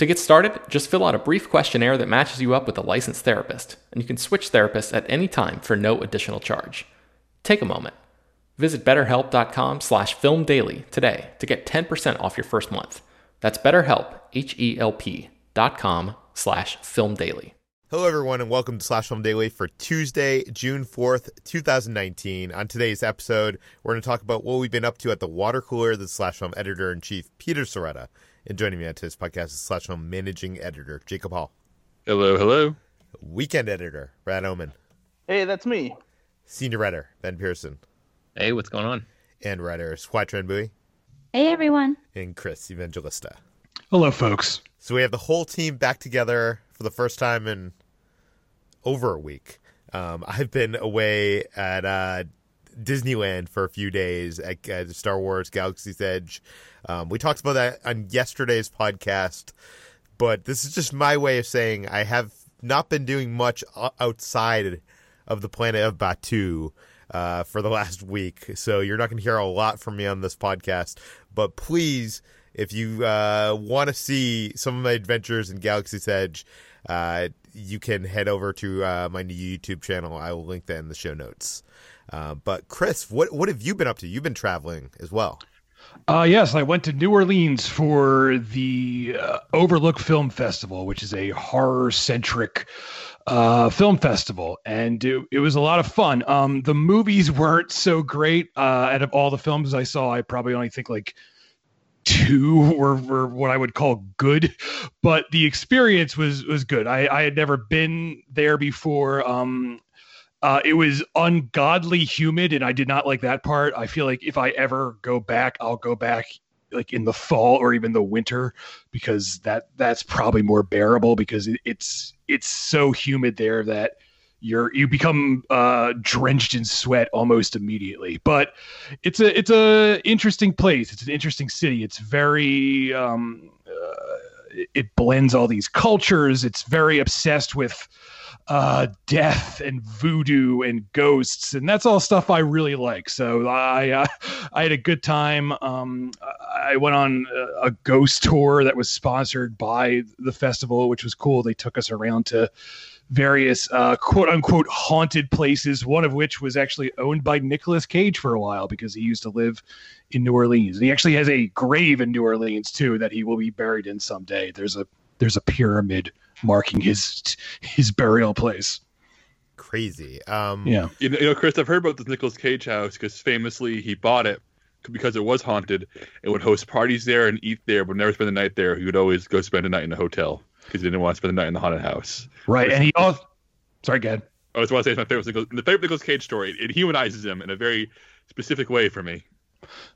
To get started, just fill out a brief questionnaire that matches you up with a licensed therapist, and you can switch therapists at any time for no additional charge. Take a moment. Visit betterhelp.com slash filmdaily today to get 10% off your first month. That's betterhelp, H-E-L-P dot com slash filmdaily. Hello, everyone, and welcome to Slash Film Daily for Tuesday, June 4th, 2019. On today's episode, we're going to talk about what we've been up to at the water cooler, the Slash Film editor in chief, Peter Sciretta. And joining me on today's podcast is Slash Film managing editor, Jacob Hall. Hello, hello. Weekend editor, Brad Oman. Hey, that's me. Senior writer, Ben Pearson. Hey, what's going on? And writer, Hoai-Tran Bui. Hey, everyone. And Chris Evangelista. Hello, folks. So we have the whole team back together for the first time in over a week. Um, I've been away at uh, Disneyland for a few days at, at Star Wars Galaxy's Edge. Um, we talked about that on yesterday's podcast, but this is just my way of saying I have not been doing much outside of the planet of Batuu uh, for the last week. So you're not going to hear a lot from me on this podcast. But please, if you uh, want to see some of my adventures in Galaxy's Edge, uh, you can head over to uh, my new YouTube channel. I will link that in the show notes. Uh, but Chris, what what have you been up to? You've been traveling as well. Uh, yes, I went to New Orleans for the uh, Overlook Film Festival, which is a horror centric uh, film festival, and it, it, was a lot of fun. Um, the movies weren't so great. Uh, out of all the films I saw, I probably only think like two were, were what I would call good, but the experience was was good. I, I had never been there before. Um, uh, it was ungodly humid, and I did not like that part. I feel like if I ever go back, I'll go back like in the fall or even the winter because that that's probably more bearable because it, it's it's so humid there that you're you become uh, drenched in sweat almost immediately. But it's a it's a interesting place. It's an interesting city. It's very um, uh, it blends all these cultures. It's very obsessed with uh, death and voodoo and ghosts, and that's all stuff I really like. So I uh, I had a good time. Um, I went on a ghost tour that was sponsored by the festival, which was cool. They took us around to various uh, quote unquote haunted places, one of which was actually owned by Nicolas Cage for a while because he used to live in New Orleans. And he actually has a grave in New Orleans too that he will be buried in someday. There's a there's a pyramid marking his his burial place. Crazy. Um, Yeah. You know, Chris, I've heard about this Nicolas Cage house because famously he bought it because it was haunted and would host parties there and eat there, but never spend the night there. He would always go spend a night in a hotel because he didn't want to spend the night in the haunted house. Right. And he also sorry, Gad. I was want to say it's my favorite Nicolas, the favorite Nicolas Cage story. It humanizes him in a very specific way for me.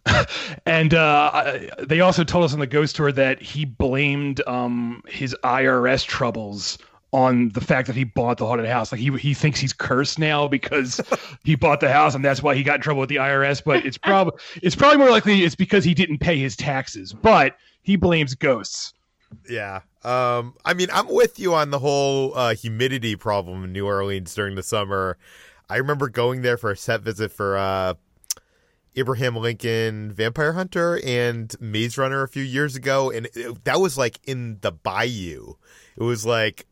And uh, they also told us on the ghost tour that he blamed um, his IRS troubles on the fact that he bought the haunted house. Like he he thinks he's cursed now because he bought the house, and that's why he got in trouble with the IRS. But it's probably it's probably more likely it's because he didn't pay his taxes. But he blames ghosts. Yeah. Um, I mean, I'm with you on the whole uh, humidity problem in New Orleans during the summer. I remember going there for a set visit for uh, Abraham Lincoln Vampire Hunter and Maze Runner a few years ago, and it, that was like in the bayou. It was like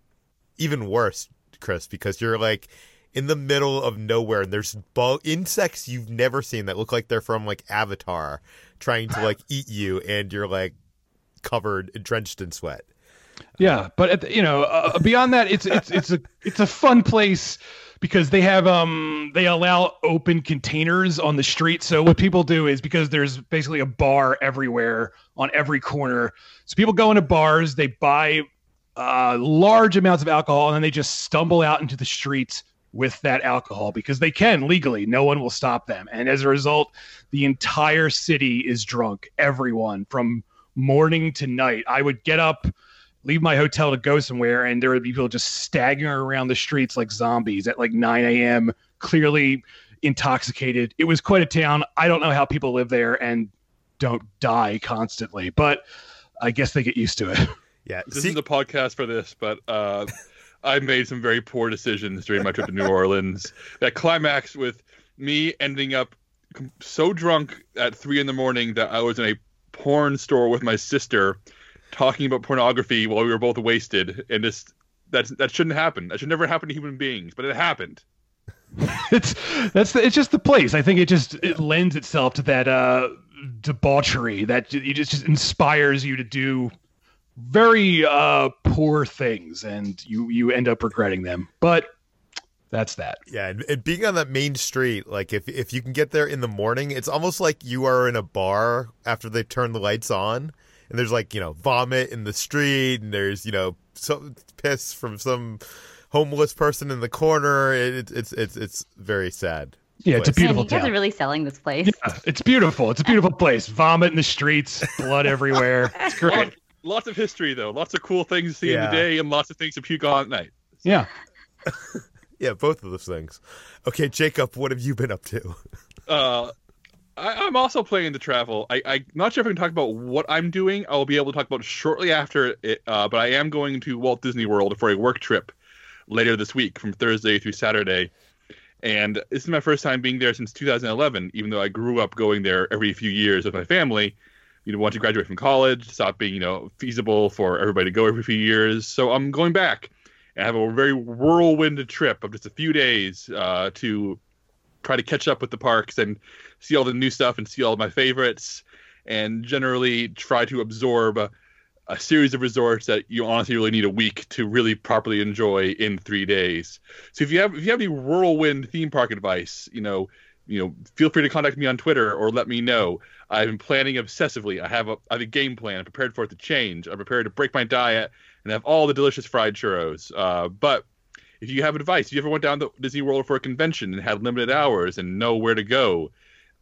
even worse, Chris, because you're like in the middle of nowhere and there's bug insects you've never seen that look like they're from like Avatar trying to like eat you, and you're like covered, and drenched in sweat. Yeah, but the, you know, uh, beyond that, it's it's it's a it's a fun place because they have um they allow open containers on the street. So what people do is because there's basically a bar everywhere on every corner. So people go into bars, they buy uh, large amounts of alcohol, and then they just stumble out into the streets with that alcohol because they can legally. No one will stop them, and as a result, the entire city is drunk. Everyone from morning to night. I would get up leave my hotel to go somewhere and there would be people just staggering around the streets like zombies at like 9 a.m clearly intoxicated it was quite a town i don't know how people live there and don't die constantly but i guess they get used to it Yeah. This See, isn't a podcast for this, but uh, I made some very poor decisions during my trip to New Orleans that climaxed with me ending up so drunk at three in the morning that I was in a porn store with my sister talking about pornography while we were both wasted, and just that's that shouldn't happen. That should never happen to human beings, but it happened. it's that's the, it's just the place i think it just it lends itself to that uh debauchery that it just, just inspires you to do very uh poor things and you you end up regretting them but that's that yeah, and, and being on that main street, like if if you can get there in the morning, it's almost like you are in a bar after they turn the lights on, and there's like you know vomit in the street, and there's you know some piss from some homeless person in the corner. It, it's it's it's very sad. yeah it's a place. Man, beautiful you guys are really selling this place. Yeah, it's beautiful. It's a beautiful place. Vomit in the streets, blood everywhere. It's great. Lot- lots of history though, lots of cool things to see in the day, and lots of things to puke on at night. Yeah. Yeah, both of those things. Okay, Jacob, what have you been up to? Uh, I, I'm also planning to travel. I, I'm not sure if I can talk about what I'm doing. I'll be able to talk about shortly after it. Uh, but I am going to Walt Disney World for a work trip later this week, from Thursday through Saturday. And this is my first time being there since 2011. Even though I grew up going there every few years with my family, you know, once you graduate from college, stop being you know feasible for everybody to go every few years. So I'm going back and have a very whirlwind trip of just a few days uh, to try to catch up with the parks and see all the new stuff and see all my favorites and generally try to absorb a, a series of resorts that you honestly really need a week to really properly enjoy in three days. So if you have if you have any whirlwind theme park advice, you know, you know, feel free to contact me on Twitter or let me know. I've been planning obsessively. I have a I have a game plan. I'm prepared for it to change. I'm prepared to break my diet and have all the delicious fried churros. Uh, but if you have advice, if you ever went down to Disney World for a convention and had limited hours and know where to go,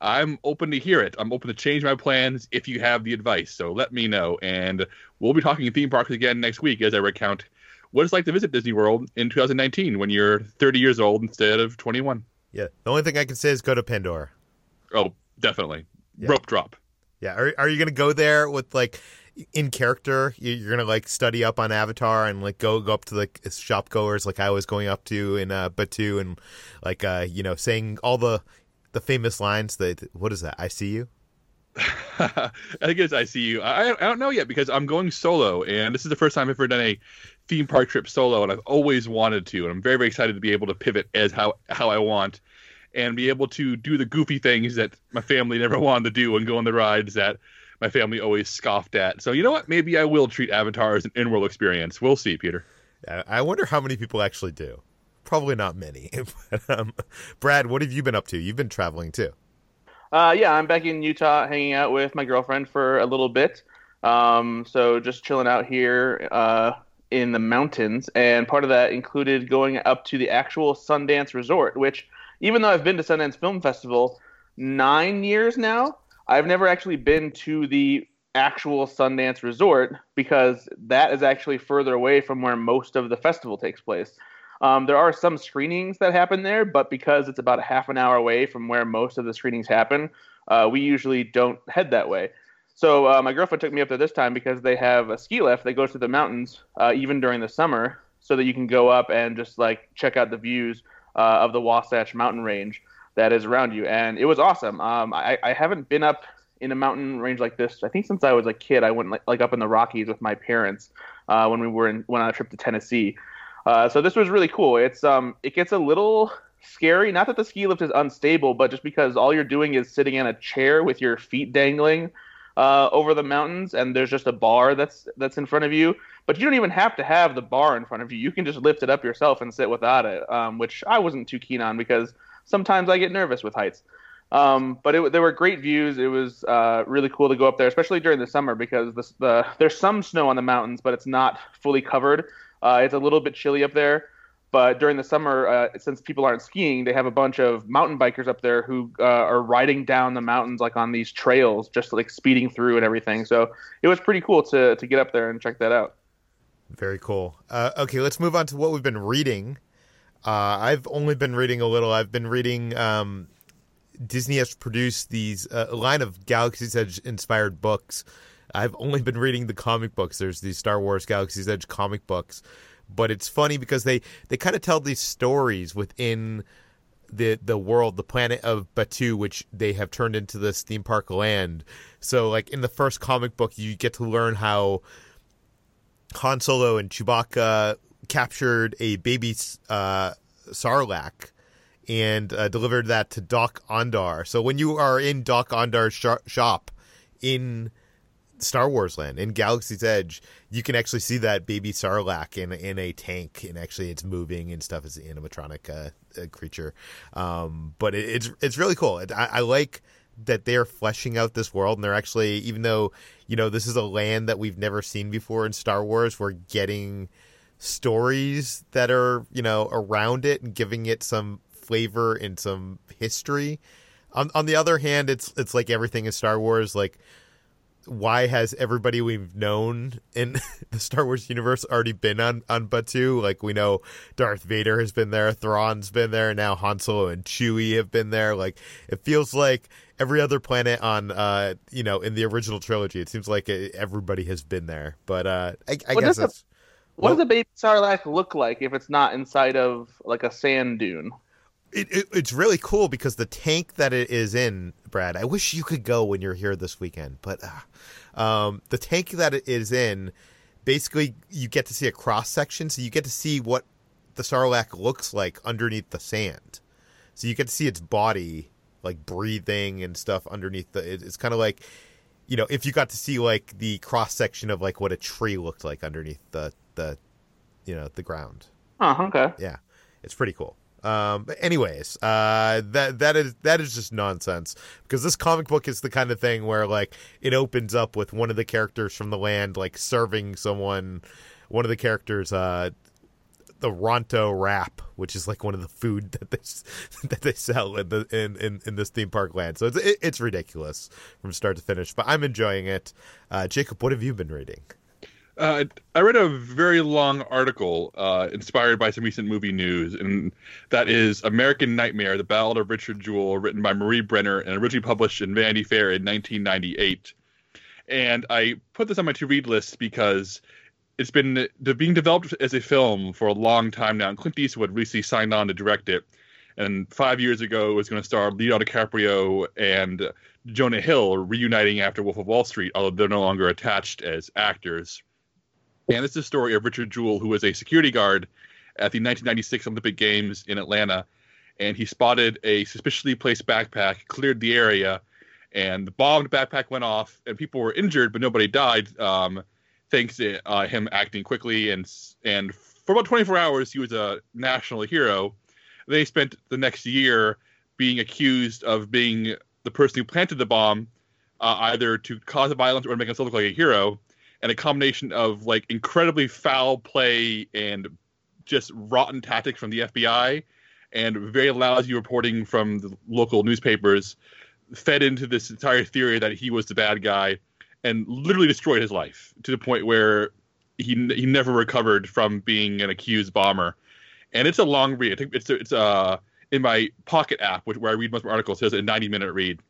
I'm open to hear it. I'm open to change my plans if you have the advice. So let me know. And we'll be talking theme parks again next week as I recount what it's like to visit Disney World in 2019 when you're 30 years old instead of 21. Yeah, the only thing I can say is go to Pandora. Oh, definitely. Yeah. Rope drop. Yeah, are are you gonna go there with like in character? You- You're gonna like study up on Avatar and like go go up to like shop goers like I was going up to in uh, Batuu and like uh you know saying all the the famous lines that what is that? I see you. I think it's ICU. I, I don't know yet because I'm going solo, and this is the first time I've ever done a theme park trip solo, and I've always wanted to, and I'm very very excited to be able to pivot as how how I want, and be able to do the goofy things that my family never wanted to do, and go on the rides that my family always scoffed at. So you know what? Maybe I will treat Avatar as an in-world experience. We'll see, Peter. I wonder how many people actually do. Probably not many. but, um, Brad, what have you been up to? You've been traveling too. Uh, yeah, I'm back in Utah, hanging out with my girlfriend for a little bit. Um, so just chilling out here uh, in the mountains, and part of that included going up to the actual Sundance Resort, which, even though I've been to Sundance Film Festival nine years now, I've never actually been to the actual Sundance Resort because that is actually further away from where most of the festival takes place. Um, there are some screenings that happen there, but because it's about a half an hour away from where most of the screenings happen, uh, we usually don't head that way. So uh, my girlfriend took me up there this time because they have a ski lift that goes to the mountains uh, even during the summer, so that you can go up and just like check out the views uh, of the Wasatch Mountain Range that is around you, and it was awesome. Um, I, I haven't been up in a mountain range like this. I think since I was a kid, I went like, like up in the Rockies with my parents uh, when we were in, went on a trip to Tennessee. Uh, so this was really cool. It's um, it gets a little scary. Not that the ski lift is unstable, but just because all you're doing is sitting in a chair with your feet dangling uh, over the mountains, and there's just a bar that's that's in front of you. But you don't even have to have the bar in front of you. You can just lift it up yourself and sit without it, um, which I wasn't too keen on because sometimes I get nervous with heights. Um, but it, there were great views. It was uh, really cool to go up there, especially during the summer because the, the, there's some snow on the mountains, but it's not fully covered. Uh, it's a little bit chilly up there. But during the summer, uh, since people aren't skiing, they have a bunch of mountain bikers up there who uh, are riding down the mountains like on these trails, just like speeding through and everything. So it was pretty cool to to get up there and check that out. Very cool. Uh, okay, let's move on to what we've been reading. Uh, I've only been reading a little. I've been reading. Um, Disney has produced these uh, a line of Galaxy's Edge inspired books. I've only been reading the comic books. There's these Star Wars Galaxy's Edge comic books, but it's funny because they they kind of tell these stories within the the world, the planet of Batuu, which they have turned into this theme park land. So, like in the first comic book, you get to learn how Han Solo and Chewbacca captured a baby uh, Sarlacc and uh, delivered that to Dok-Ondar. So when you are in Dok-Ondar's sh- shop in Star Wars Land in Galaxy's Edge, you can actually see that baby Sarlacc in in a tank, and actually it's moving and stuff. It's an animatronic uh, creature, um, but it, it's it's really cool. I, I like that they're fleshing out this world, and they're actually even though you know this is a land that we've never seen before in Star Wars, we're getting stories that are you know around it and giving it some flavor and some history. On on the other hand, it's it's like everything in Star Wars, like why has everybody we've known in the Star Wars universe already been on on Batuu? Like we know Darth Vader has been there, Thrawn's been there, now Han Solo and Chewie have been there. Like it feels like every other planet on uh you know in the original trilogy. It seems like everybody has been there. But uh I, I guess that's. What well, does a baby Sarlacc look like if it's not inside of like a sand dune? It, it, it's really cool because the tank that it is in, Brad. I wish you could go when you're here this weekend, but uh, um, the tank that it is in, basically, you get to see a cross section, so you get to see what the Sarlacc looks like underneath the sand. So you get to see its body, like breathing and stuff underneath the. It's kind of like, you know, if you got to see like the cross section of like what a tree looked like underneath the the, you know, the ground. Oh, okay. Yeah, it's pretty cool. Um, but anyways, uh, that that is that is just nonsense because this comic book is the kind of thing where like it opens up with one of the characters from the land like serving someone, one of the characters, uh, the Ronto wrap, which is like one of the food that they that they sell in the in, in, in this theme park land. So it's it, it's ridiculous from start to finish, but I'm enjoying it. Uh, Jacob, what have you been reading? Uh, I read a very long article uh, inspired by some recent movie news, and that is American Nightmare: The Ballad of Richard Jewell, written by Marie Brenner and originally published in Vanity Fair in 1998. And I put this on my to-read list because it's been being developed as a film for a long time now, and Clint Eastwood recently signed on to direct it. And five years ago, it was going to star Leonardo DiCaprio and Jonah Hill reuniting after Wolf of Wall Street, although they're no longer attached as actors. And it's the story of Richard Jewell, who was a security guard at the 1996 Olympic Games in Atlanta. And he spotted a suspiciously placed backpack, cleared the area, and the bombed backpack went off, and people were injured, but nobody died. Um, thanks to uh, him acting quickly and and for about 24 hours, he was a national hero. They spent the next year being accused of being the person who planted the bomb, uh, either to cause violence or to make himself look like a hero. And a combination of like incredibly foul play and just rotten tactics from the FBI and very lousy reporting from the local newspapers fed into this entire theory that he was the bad guy and literally destroyed his life to the point where he he never recovered from being an accused bomber. And it's a long read. I think it's it's uh in my Pocket app, which, where I read most of my articles, it says a 90 minute read,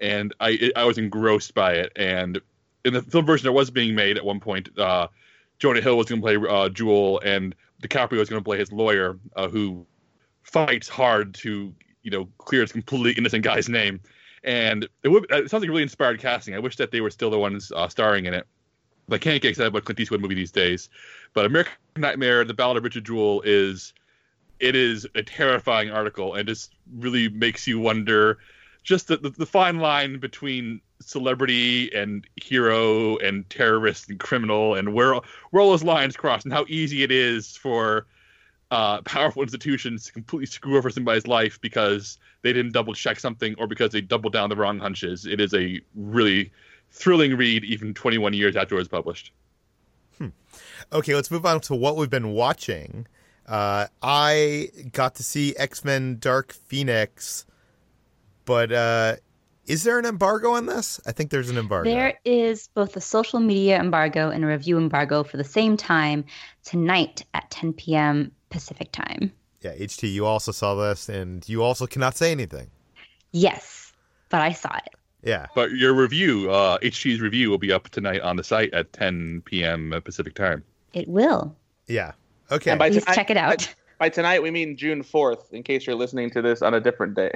and I it, I was engrossed by it. And in the film version that was being made at one point, uh, Jonah Hill was going to play uh, Jewell, and DiCaprio was going to play his lawyer, uh, who fights hard to you know clear this completely innocent guy's name. And it, would, it sounds like really inspired casting. I wish that they were still the ones uh, starring in it. But I can't get excited about Clint Eastwood movie these days. But American Nightmare, The Ballad of Richard Jewell is it is a terrifying article and just really makes you wonder just the, the, the fine line between celebrity and hero and terrorist and criminal and where where all those lines cross and how easy it is for uh, powerful institutions completely screw over somebody's life because they didn't double check something or because they doubled down the wrong hunches. It is a really thrilling read, even 21 years after it was published. Hmm. Okay, let's move on to what we've been watching. Uh, I got to see X Men Dark Phoenix, but uh, is there an embargo on this? I think there's an embargo. There is both a social media embargo and a review embargo for the same time tonight at 10 p.m. Pacific time. Yeah, HT, you also saw this, and you also cannot say anything. Yes, but I saw it. Yeah. But your review, uh, HT's review, will be up tonight on the site at 10 p.m. Pacific time. It will. Yeah. Okay. And by Please tonight- check it out. By, by tonight, we mean June 4th, in case you're listening to this on a different day.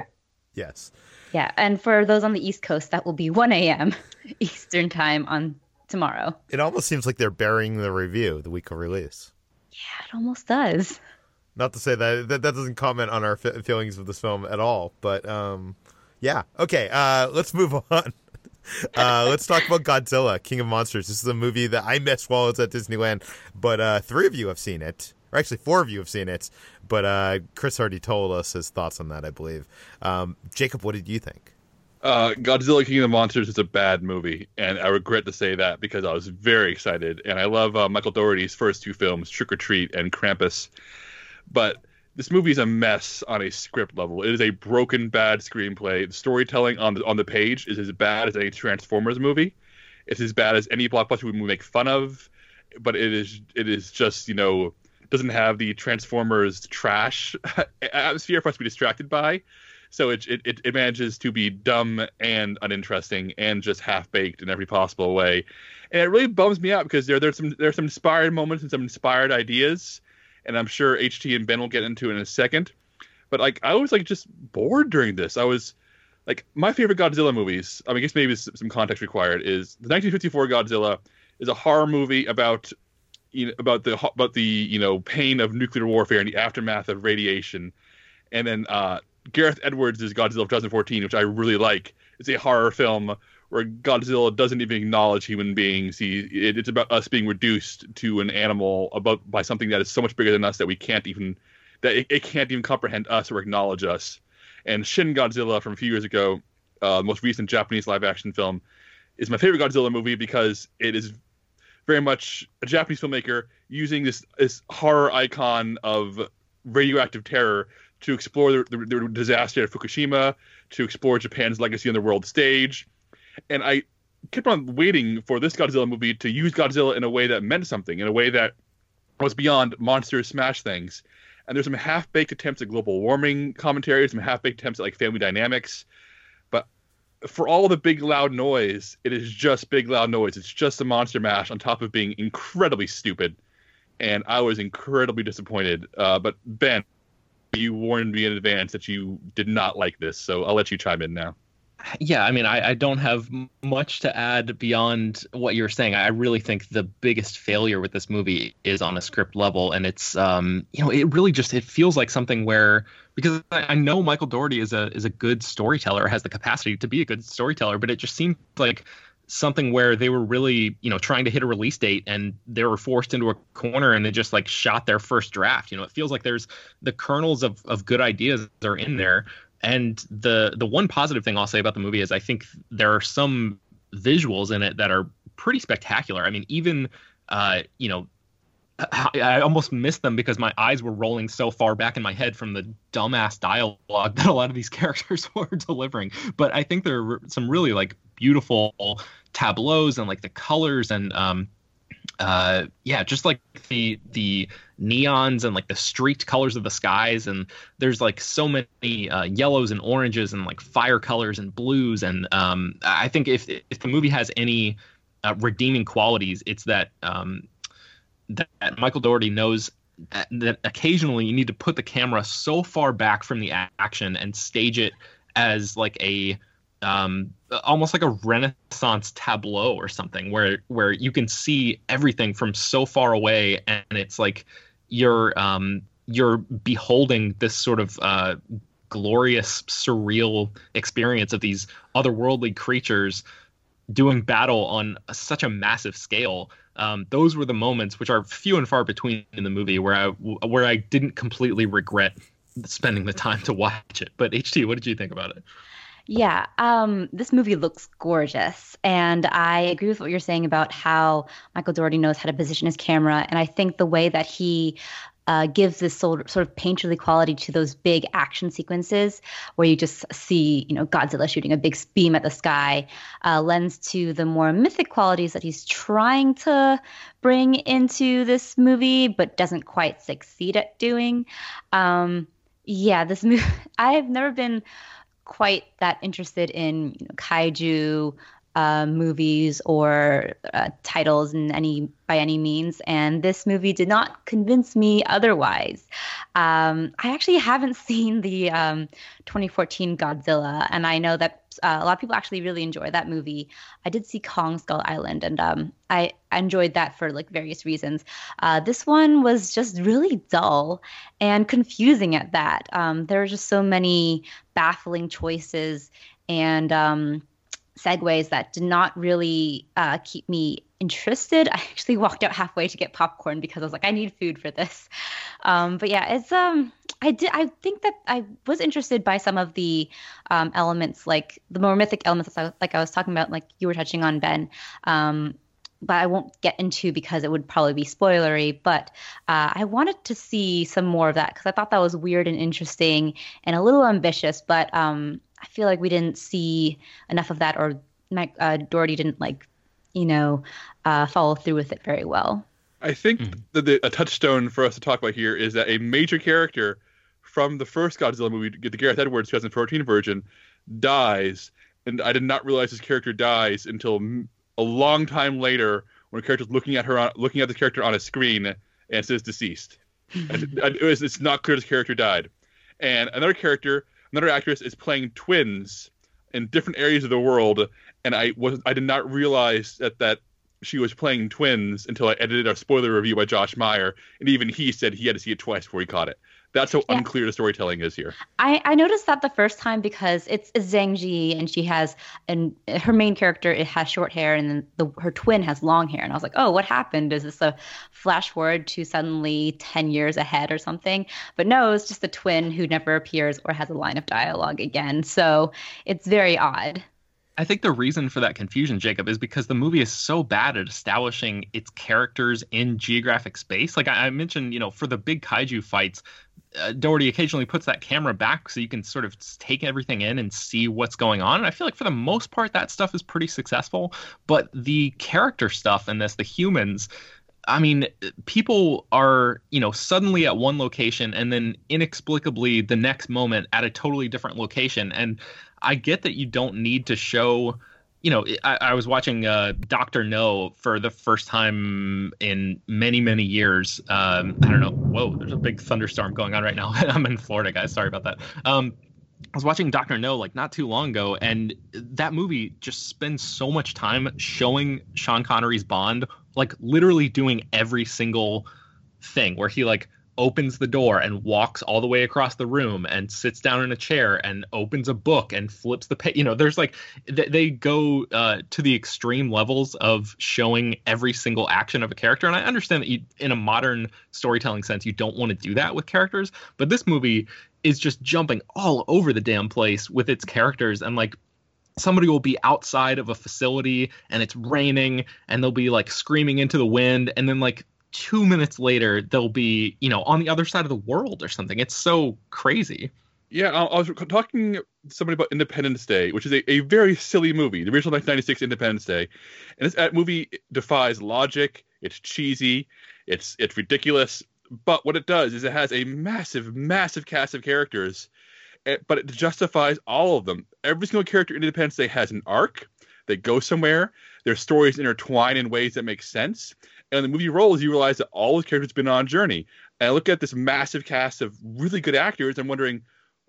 yes. Yeah, and for those on the East Coast, that will be 1 a.m. Eastern time on tomorrow. It almost seems like they're burying the review the week of release. Yeah, it almost does. Not to say that that, that doesn't comment on our f- feelings of this film at all, but um, yeah. Okay, uh, let's move on. Uh, let's talk about Godzilla, King of Monsters. This is a movie that I missed while I was at Disneyland, but uh, three of you have seen it. Or actually, four of you have seen it, but uh, Chris already told us his thoughts on that, I believe. Um, Jacob, what did you think? Uh, Godzilla King of the Monsters is a bad movie, and I regret to say that because I was very excited, and I love uh, Michael Dougherty's first two films, Trick 'r Treat and Krampus. But this movie is a mess on a script level. It is a broken, bad screenplay. The storytelling on the on the page is as bad as any Transformers movie. It's as bad as any blockbuster we make fun of, but it is it is just you know doesn't have the Transformers trash atmosphere for us to be distracted by. So it, it it manages to be dumb and uninteresting and just half baked in every possible way, and it really bums me out because there there's some there's some inspired moments and some inspired ideas, and I'm sure HT and Ben will get into it in a second. But like I was like just bored during this. I was like my favorite Godzilla movies. I, mean, I guess maybe some context required is the 1954 Godzilla is a horror movie about you know about the about the you know pain of nuclear warfare and the aftermath of radiation, and then uh, Gareth Edwards' is Godzilla of 2014, which I really like. It's a horror film where Godzilla doesn't even acknowledge human beings. He, it, it's about us being reduced to an animal about by something that is so much bigger than us that we can't even that it, it can't even comprehend us or acknowledge us. And Shin Godzilla from a few years ago, uh, most recent Japanese live action film, is my favorite Godzilla movie because it is very much a Japanese filmmaker using this this horror icon of radioactive terror to explore the, the, the disaster at Fukushima, to explore Japan's legacy on the world stage. And I kept on waiting for this Godzilla movie to use Godzilla in a way that meant something, in a way that was beyond monsters smash things. And there's some half-baked attempts at global warming commentary, some half-baked attempts at like family dynamics. But for all the big loud noise, it is just big loud noise. It's just a monster mash on top of being incredibly stupid. And I was incredibly disappointed. Uh, but Ben, you warned me in advance that you did not like this, so I'll let you chime in now. yeah, I mean, I, I don't have much to add beyond what you're saying. I really think the biggest failure with this movie is on a script level, and it's um, you know, it really just it feels like something where because I know Michael Dougherty is a is a good storyteller, has the capacity to be a good storyteller, but it just seemed like something where they were really you know trying to hit a release date and they were forced into a corner and they just like shot their first draft you know it feels like there's the kernels of, of good ideas are in there and the the one positive thing I'll say about the movie is I think there are some visuals in it that are pretty spectacular. I mean, even uh, you know, I almost missed them because my eyes were rolling so far back in my head from the dumbass dialogue that a lot of these characters were delivering. But I think there are some really like beautiful tableaus and like the colors and um, uh, yeah, just like the the neons and like the streaked colors of the skies, and there's like so many uh, yellows and oranges and like fire colors and blues, and um, I think if if the movie has any uh, redeeming qualities, it's that um, that Michael Dougherty knows that occasionally you need to put the camera so far back from the action and stage it as like a um, almost like a renaissance tableau or something where where you can see everything from so far away and it's like you're um, you're beholding this sort of uh, glorious surreal experience of these otherworldly creatures doing battle on such a massive scale. Um, those were the moments which are few and far between in the movie where I where I didn't completely regret spending the time to watch it. But HT what did you think about it yeah, um, this movie looks gorgeous. And I agree with what you're saying about how Michael Dougherty knows how to position his camera. And I think the way that he uh, gives this sort of, painterly quality to those big action sequences where you just see, you know, Godzilla shooting a big beam at the sky, uh, lends to the more mythic qualities that he's trying to bring into this movie, but doesn't quite succeed at doing. Um, yeah, this movie, I've never been quite that interested in you know, kaiju uh, movies or uh, titles in any by any means, and this movie did not convince me otherwise. Um, I actually haven't seen the um, 2014 Godzilla, and I know that uh, a lot of people actually really enjoy that movie. I did see Kong Skull Island, and um, I, I, enjoyed that for like various reasons. Uh, this one was just really dull and confusing at that. Um, there were just so many baffling choices and um, segues that did not really uh, keep me interested. I actually walked out halfway to get popcorn because I was like, I need food for this. Um, but yeah, it's um, I did. I think that I was interested by some of the um, elements, like the more mythic elements, like I was talking about, like you were touching on, Ben. Um, but I won't get into because it would probably be spoilery. But uh, I wanted to see some more of that because I thought that was weird and interesting and a little ambitious. But um, I feel like we didn't see enough of that, or Mike uh, Dougherty didn't like, you know, uh, follow through with it very well. I think mm-hmm. that the, a touchstone for us to talk about here is that a major character from the first Godzilla movie, the Gareth Edwards 2014 version, dies, and I did not realize his character dies until a long time later when a character's looking at her on, looking at the character on a screen and says deceased. and it was, it's not clear his character died. And another character another actress is playing twins in different areas of the world, and I was I did not realize that that she was playing twins until I edited our spoiler review by Josh Meyer, and even he said he had to see it twice before he caught it. That's how yeah. unclear the storytelling is here. I, I noticed that the first time because it's Zhang Ziyi and she has and her main character it has short hair and then the, her twin has long hair and I was like, oh, what happened? Is this a flash forward to suddenly ten years ahead or something? But no, it's just the twin who never appears or has a line of dialogue again. So it's very odd. I think the reason for that confusion, Jacob, is because the movie is so bad at establishing its characters in geographic space. Like I, I mentioned, you know, for the big kaiju fights, uh, Dougherty occasionally puts that camera back so you can sort of take everything in and see what's going on. And I feel like for the most part, that stuff is pretty successful. But the character stuff in this, the humans, I mean, people are, you know, suddenly at one location and then inexplicably the next moment at a totally different location. And I get that you don't need to show you know, I, I was watching uh, Doctor No for the first time in many, many years. Um, I don't know. Whoa, there's a big thunderstorm going on right now. I'm in Florida, guys. Sorry about that. Um, I was watching Doctor No like not too long ago, and that movie just spends so much time showing Sean Connery's Bond, like literally doing every single thing where he like opens the door and walks all the way across the room and sits down in a chair and opens a book and flips the page. You know, there's like th- they go uh, to the extreme levels of showing every single action of a character. And I understand that you, in a modern storytelling sense, you don't want to do that with characters, but this movie is just jumping all over the damn place with its characters and like somebody will be outside of a facility and it's raining and they'll be like screaming into the wind and then like two minutes later they'll be you know on the other side of the world or something it's so crazy Yeah, I, was talking to somebody about Independence Day, which is a, a very silly movie, the original 1996 Independence Day, and this movie defies logic. It's cheesy, it's it's ridiculous, but what it does is it has a massive, massive cast of characters, eh, but it justifies all of them. Every single character in Independence Day has an arc. They go somewhere. Their stories intertwine in ways that make sense. And the movie rolls, you realize that all the characters have been on a journey. And I look at this massive cast of really good actors. I'm wondering,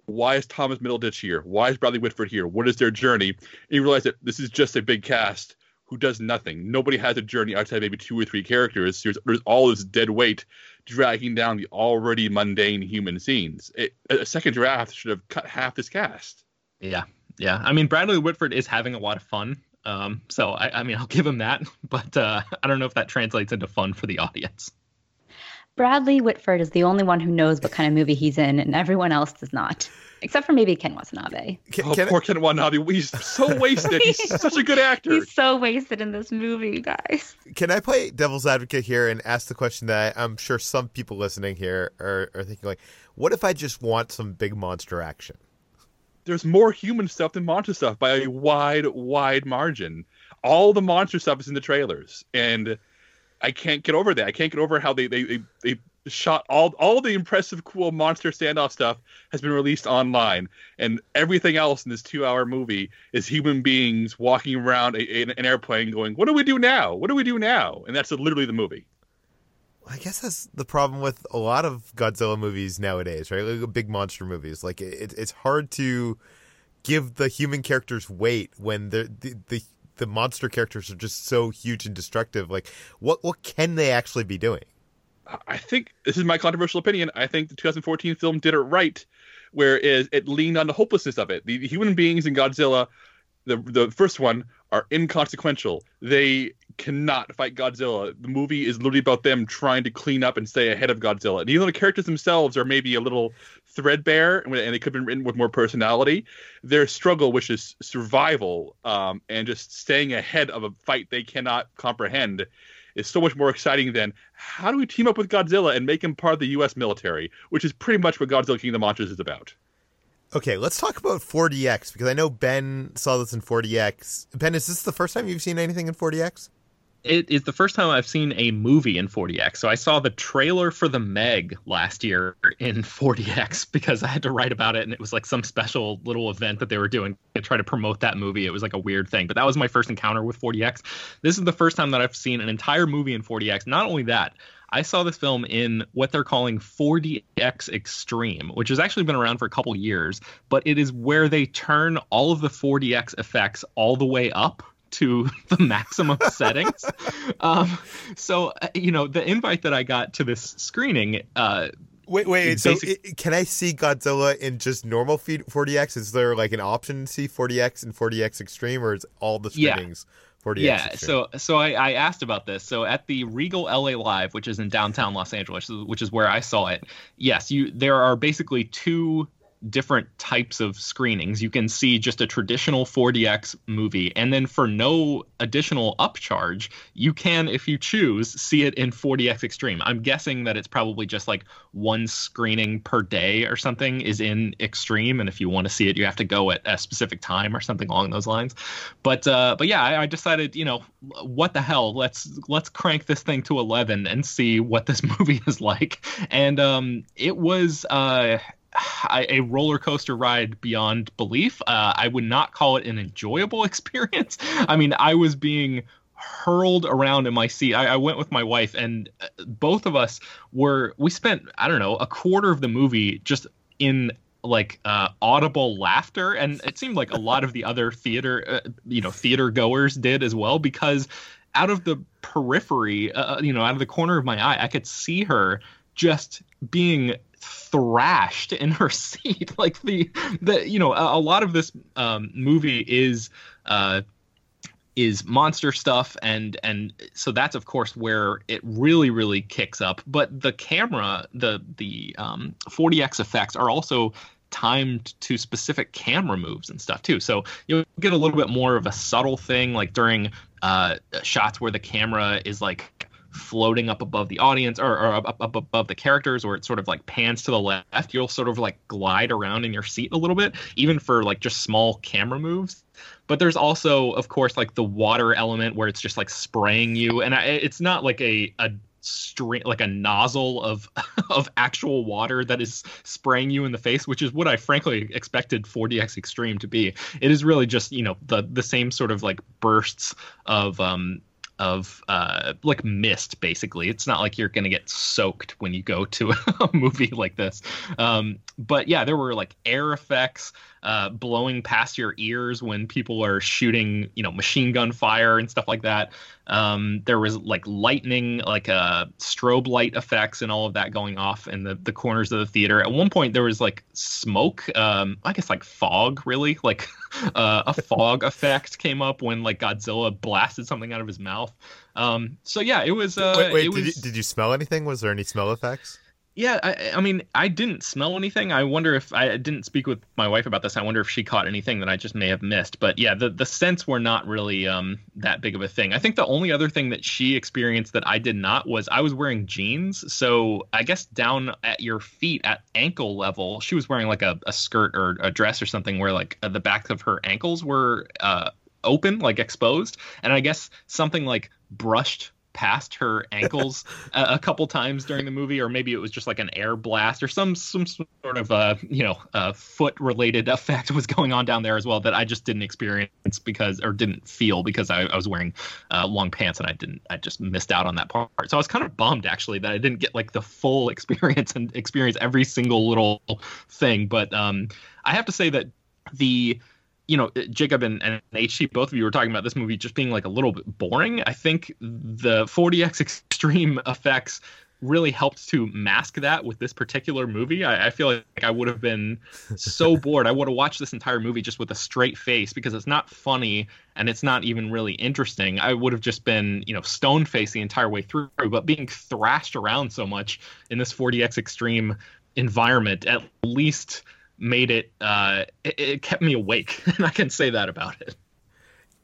why is Thomas Middleditch here? Why is Bradley Whitford here? What is their journey? And you realize that this is just a big cast who does nothing. Nobody has a journey outside maybe two or three characters. There's, there's all this dead weight dragging down the already mundane human scenes. It, a second draft should have cut half this cast. yeah yeah i mean bradley whitford is having a lot of fun um so i, I mean i'll give him that but uh i don't know if that translates into fun for the audience Bradley Whitford is the only one who knows what kind of movie he's in, and everyone else does not, except for maybe Ken Watanabe. Can, Oh, can I- poor Ken Watanabe. He's so wasted. He's such a good actor. He's so wasted in this movie, you guys. Can I play devil's advocate here and ask the question that I'm sure some people listening here are, are thinking like, what if I just want some big monster action? There's more human stuff than monster stuff by a wide, wide margin. All the monster stuff is in the trailers, and I can't get over that. I can't get over how they they they, they shot all all the impressive, cool monster standoff stuff has been released online, and everything else in this two-hour movie is human beings walking around a, a- an airplane, going, "What do we do now? What do we do now?" And that's literally the movie. I guess that's the problem with a lot of Godzilla movies nowadays, right? Like big monster movies. Like it, it's hard to give the human characters weight when the the, the monster characters are just so huge and destructive. Like what what can they actually be doing? I think this is my controversial opinion. I think the 2014 film did it right, whereas it leaned on the hopelessness of it. The, the human beings in Godzilla, the the first one, are inconsequential. They cannot fight Godzilla. The movie is literally about them trying to clean up and stay ahead of Godzilla. And even the characters themselves are maybe a little threadbare and they could have been written with more personality, their struggle, which is survival um, and just staying ahead of a fight they cannot comprehend, is so much more exciting than how do we team up with Godzilla and make him part of the U.S. military, which is pretty much what Godzilla King of the Monsters is about. Okay, let's talk about 4DX because I know Ben saw this in 4DX. Ben, is this the first time you've seen anything in 4DX? It is the first time I've seen a movie in 4DX. So I saw the trailer for the Meg last year in 4DX because I had to write about it, and it was like some special little event that they were doing to try to promote that movie. It was like a weird thing, but that was my first encounter with 4DX. This is the first time that I've seen an entire movie in 4DX. Not only that. I saw this film in what they're calling 4DX Extreme, which has actually been around for a couple years, but it is where they turn all of the 4DX effects all the way up to the maximum settings. Um, so, uh, you know, the invite that I got to this screening, uh, Wait, wait. So, Basic- i can I see Godzilla in just normal feed 4DX? Is there like an option to see 4DX and 4DX Extreme, or is all the Yeah. screenings 4DX? yeah, Extreme? so so I, I asked about this. So at the Regal LA Live, which is in downtown Los Angeles, which is where I saw it, yes, you there are basically two different types of screenings. You can see just a traditional 4DX movie, and then for no additional upcharge, you can, if you choose, see it in 4DX Extreme. I'm guessing that it's probably just like one screening per day or something is in Extreme, and if you want to see it, you have to go at a specific time or something along those lines. But uh, but yeah, I, I decided, you know, what the hell? Let's let's crank this thing to 11 and see what this movie is like. And um, it was. Uh, a roller coaster ride beyond belief. Uh, I would not call it an enjoyable experience. I mean, I was being hurled around in my seat. I, I went with my wife, and uh, both of us were. We spent I don't know a quarter of the movie just in like uh, audible laughter, and it seemed like a lot of the other theater, uh, you know, theater goers did as well because out of the periphery, uh, uh, you know, out of the corner of my eye, I could see her just being thrashed in her seat. like the the you know, a, a lot of this um, movie is. Uh, is monster stuff and and so that's of course where it really really kicks up but the camera the the um, 4DX effects are also timed to specific camera moves and stuff too so you'll get a little bit more of a subtle thing like during uh, shots where the camera is like floating up above the audience or, or up, up above the characters or it sort of like pans to the left you'll sort of like glide around in your seat a little bit even for like just small camera moves. But there's also of course like the water element where it's just like spraying you and I, it's not like a a string like a nozzle of of actual water that is spraying you in the face which is what i frankly expected 4dx extreme to be. It is really just you know the the same sort of like bursts of um of uh, like mist basically it's not like you're gonna get soaked when you go to a movie like this um, but yeah there were like air effects uh, blowing past your ears when people are shooting, you know, machine gun fire and stuff like that. Um, there was like lightning, like uh, strobe light effects and all of that going off in the, the corners of the theater. At one point, there was like smoke, um, I guess like fog, really, like uh, a fog effect came up when like Godzilla blasted something out of his mouth. Um, so yeah, it was. Uh, wait, wait it did, was... you, did you smell anything? Was there any smell effects? Yeah, I, I, mean, I didn't smell anything. I wonder if I didn't speak with my wife about this. I wonder if she caught anything that I just may have missed. But yeah, the the scents were not really um, that big of a thing. I think the only other thing that she experienced that I did not was I was wearing jeans. So I guess down at your feet at ankle level, she was wearing like a, a skirt or a dress or something where like uh, the backs of her ankles were uh, open, like exposed, and I guess something like brushed past her ankles a, a, couple times during the movie, or maybe it was just like an air blast or some some sort of uh you know uh, foot related effect was going on down there as well that I just didn't experience because or didn't feel because I, I was wearing uh, long pants and I didn't I just missed out on that part. So I was kind of bummed actually that I didn't get like the full experience and experience every single little thing. But um, I have to say that the you know, Jacob and, and HT, both of you were talking about this movie just being like a little bit boring. I think the 4DX extreme effects really helped to mask that with this particular movie. I, I feel like I would have been so bored. I would have watched this entire movie just with a straight face because it's not funny and it's not even really interesting. I would have just been, you know, stone faced the entire way through. But being thrashed around so much in this 4DX extreme environment, at least made it, uh, it, it kept me awake, and I can say that about it.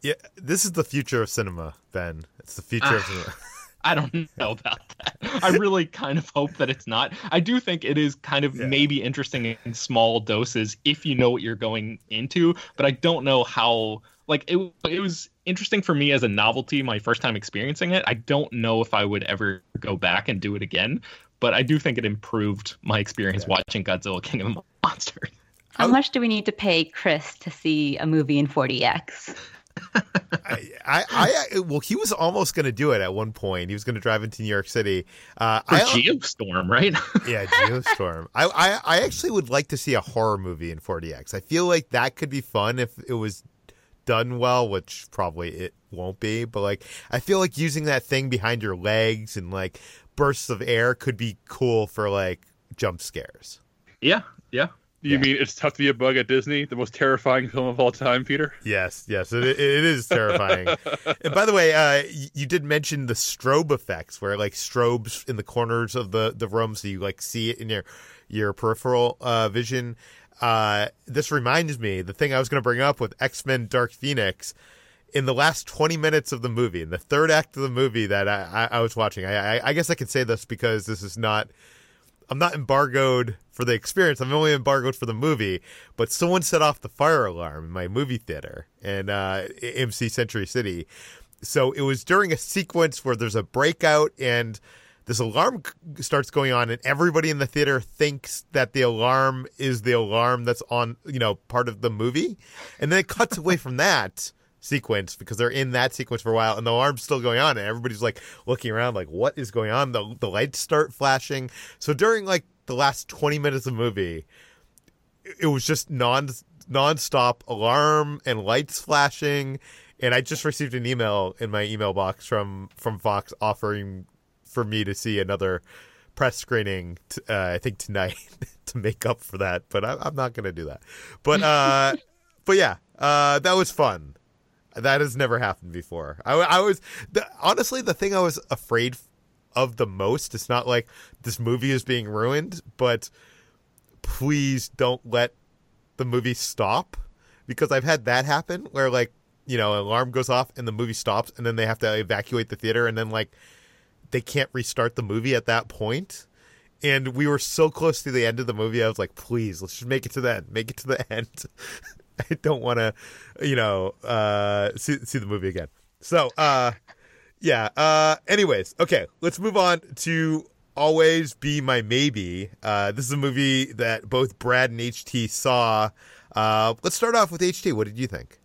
Yeah, this is the future of cinema, Ben. It's the future uh, of cinema. I don't know about that. I really kind of hope that it's not. I do think it is kind of yeah. maybe interesting in small doses if you know what you're going into, but I don't know how like it it was interesting for me as a novelty my first time experiencing it. I don't know if I would ever go back and do it again, but I do think it improved my experience yeah. watching Godzilla King of the Monsters. How much do we need to pay Chris to see a movie in 4DX? I, I, I, well, he was almost going to do it at one point. He was going to drive into New York City. Uh, For I, Geostorm, right? yeah, Geostorm. I, I, I actually would like to see a horror movie in 4DX. I feel like that could be fun if it was done well, which probably it won't be. But like, I feel like using that thing behind your legs and like bursts of air could be cool for like jump scares. Yeah, yeah. You yeah. mean it's tough to be a bug at Disney, the most terrifying film of all time, Peter? Yes, yes, it, it is terrifying. and by the way, uh, you did mention the strobe effects, where like strobes in the corners of the the room, so you like see it in your your peripheral uh, vision. Uh, this reminds me the thing I was going to bring up with X Men Dark Phoenix. In the last 20 minutes of the movie, in the third act of the movie that I, I, I was watching, I, I, I guess I can say this because this is not I'm not embargoed for the experience. I'm only embargoed for the movie. But someone set off the fire alarm in my movie theater in uh, AMC Century City. So it was during a sequence where there's a breakout and this alarm starts going on, and everybody in the theater thinks that the alarm is the alarm that's on, you know, part of the movie. And then it cuts away from that sequence because they're in that sequence for a while and the alarm's still going on and everybody's like looking around like what is going on the, the lights start flashing so during like the last 20 minutes of the movie it was just non nonstop alarm and lights flashing. And I just received an email in my email box from from Fox offering for me to see another press screening. T- uh, I think tonight to make up for that, but I, am not going to do that. But uh, but yeah, uh, that was fun. That has never happened before. I, I was the, honestly the thing I was afraid of the most. It's not like this movie is being ruined, but please don't let the movie stop because I've had that happen where like you know an alarm goes off and the movie stops and then they have to evacuate the theater and then like they can't restart the movie at that point. point and we were so close to the end of the movie i was like please let's just make it to the end make it to the end i don't want to you know uh see, see the movie again so uh yeah uh anyways okay let's move on to always be my maybe. Uh this is a movie that both brad and ht saw. Uh let's start off with ht what did you think?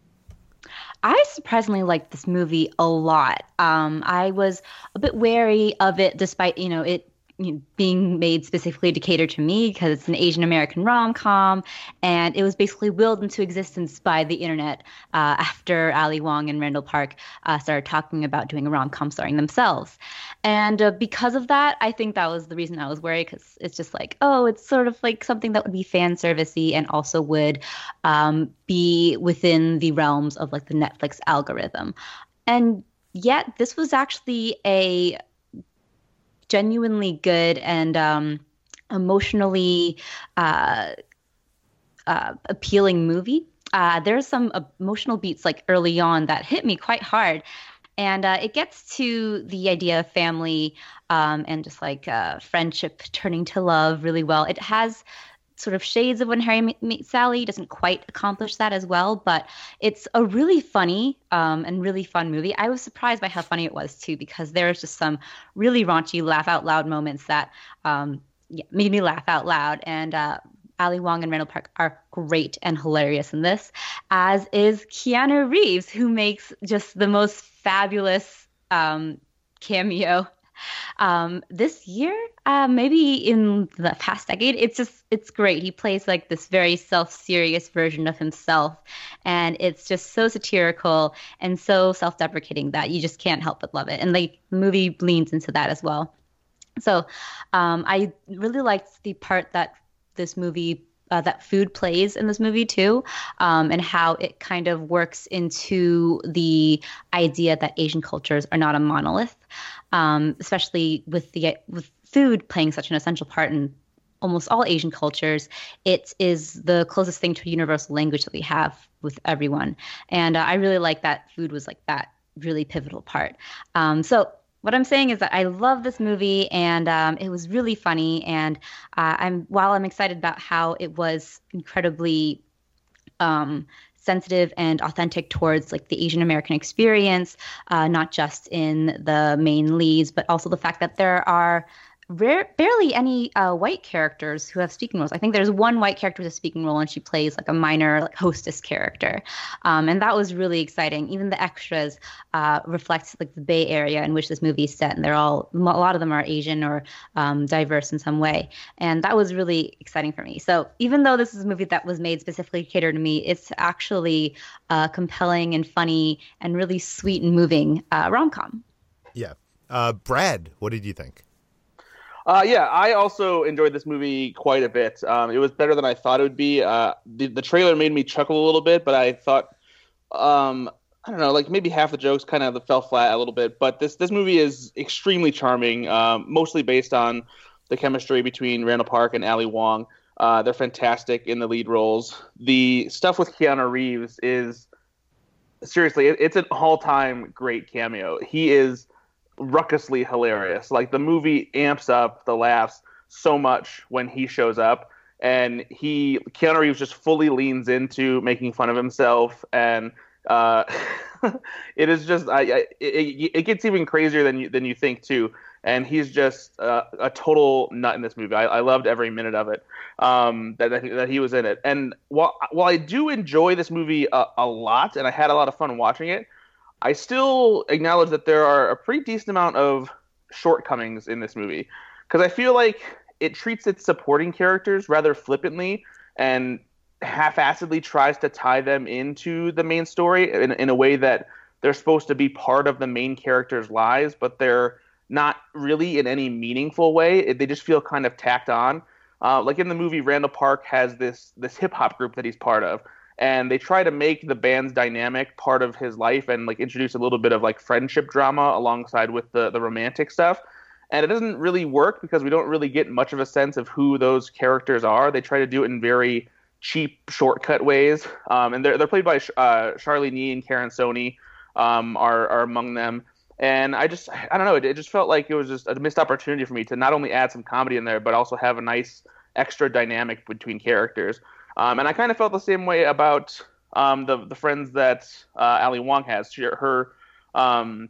I surprisingly liked this movie a lot. Um, I was a bit wary of it, despite you know it you know, being made specifically to cater to me because it's an Asian American rom com, and it was basically willed into existence by the internet uh, after Ali Wong and Randall Park uh, started talking about doing a rom com starring themselves. And uh, because of that, I think that was the reason I was worried because it's just like, oh, it's sort of like something that would be fan servicey and also would um, be within the realms of like the Netflix algorithm. And yet, this was actually a genuinely good and um, emotionally uh, uh, appealing movie. Uh, there's some emotional beats like early on that hit me quite hard. And uh, it gets to the idea of family um, and just like uh, friendship turning to love really well. It has sort of shades of when Harry meets Sally. Doesn't quite accomplish that as well, but it's a really funny um, and really fun movie. I was surprised by how funny it was too, because there's just some really raunchy, laugh out loud moments that um, yeah, made me laugh out loud. And uh, Ali Wong and Randall Park are great and hilarious in this, as is Keanu Reeves, who makes just the most fabulous um, cameo um, this year, uh, maybe in the past decade, it's just it's great. He plays like this very self-serious version of himself, and it's just so satirical and so self-deprecating that you just can't help but love it. And the movie leans into that as well. So, um, I really liked the part that this movie uh, that food plays in this movie too, um, and how it kind of works into the idea that Asian cultures are not a monolith um, especially with the with food playing such an essential part in almost all Asian cultures. It is the closest thing to a universal language that we have with everyone, and uh, I really like that food was like that really pivotal part. Um, so what I'm saying is that I love this movie and um, it was really funny. And uh, I'm while I'm excited about how it was incredibly um, sensitive and authentic towards like the Asian American experience, uh, not just in the main leads, but also the fact that there are rare, barely any uh, white characters who have speaking roles. I think there's one white character with a speaking role, and she plays like a minor like hostess character, um, and that was really exciting. Even the extras uh, reflect like the Bay Area in which this movie is set, and they're all a lot of them are Asian or um, diverse in some way, and that was really exciting for me. So even though this is a movie that was made specifically catered to me, it's actually uh, compelling and funny and really sweet and moving uh, rom com. Yeah, uh, Brad, what did you think? Uh, yeah, I also enjoyed this movie quite a bit. Um, it was better than I thought it would be. Uh, the, the trailer made me chuckle a little bit, but I thought, um, I don't know, like maybe half the jokes kind of fell flat a little bit. But this this movie is extremely charming, um, mostly based on the chemistry between Randall Park and Ali Wong. Uh, they're fantastic in the lead roles. The stuff with Keanu Reeves is seriously, it, it's an all time great cameo. He is ruckusly hilarious. Like the movie amps up the laughs so much when he shows up, and he Keanu Reeves just fully leans into making fun of himself, and uh, it is just I, I it, it, gets even crazier than you than you think too. And he's just uh, a total nut in this movie. I, I loved every minute of it um, that, that, that he was in it. And while while I do enjoy this movie a, a lot, and I had a lot of fun watching it, I still acknowledge that there are a pretty decent amount of shortcomings in this movie because I feel like it treats its supporting characters rather flippantly and half-assedly tries to tie them into the main story in, in a way that they're supposed to be part of the main character's lives, but they're not really in any meaningful way. They just feel kind of tacked on. Uh, like in the movie, Randall Park has this this hip hop group that he's part of, and they try to make the band's dynamic part of his life and like introduce a little bit of like friendship drama alongside with the the romantic stuff. And it doesn't really work because we don't really get much of a sense of who those characters are. They try to do it in very cheap shortcut ways, um, and they're they're played by uh, Charlyne Yi and Karan Soni um, are are among them. And I just I don't know it, it just felt like it was just a missed opportunity for me to not only add some comedy in there but also have a nice extra dynamic between characters. Um, and I kind of felt the same way about um, the the friends that uh, Ali Wong has. She, her um,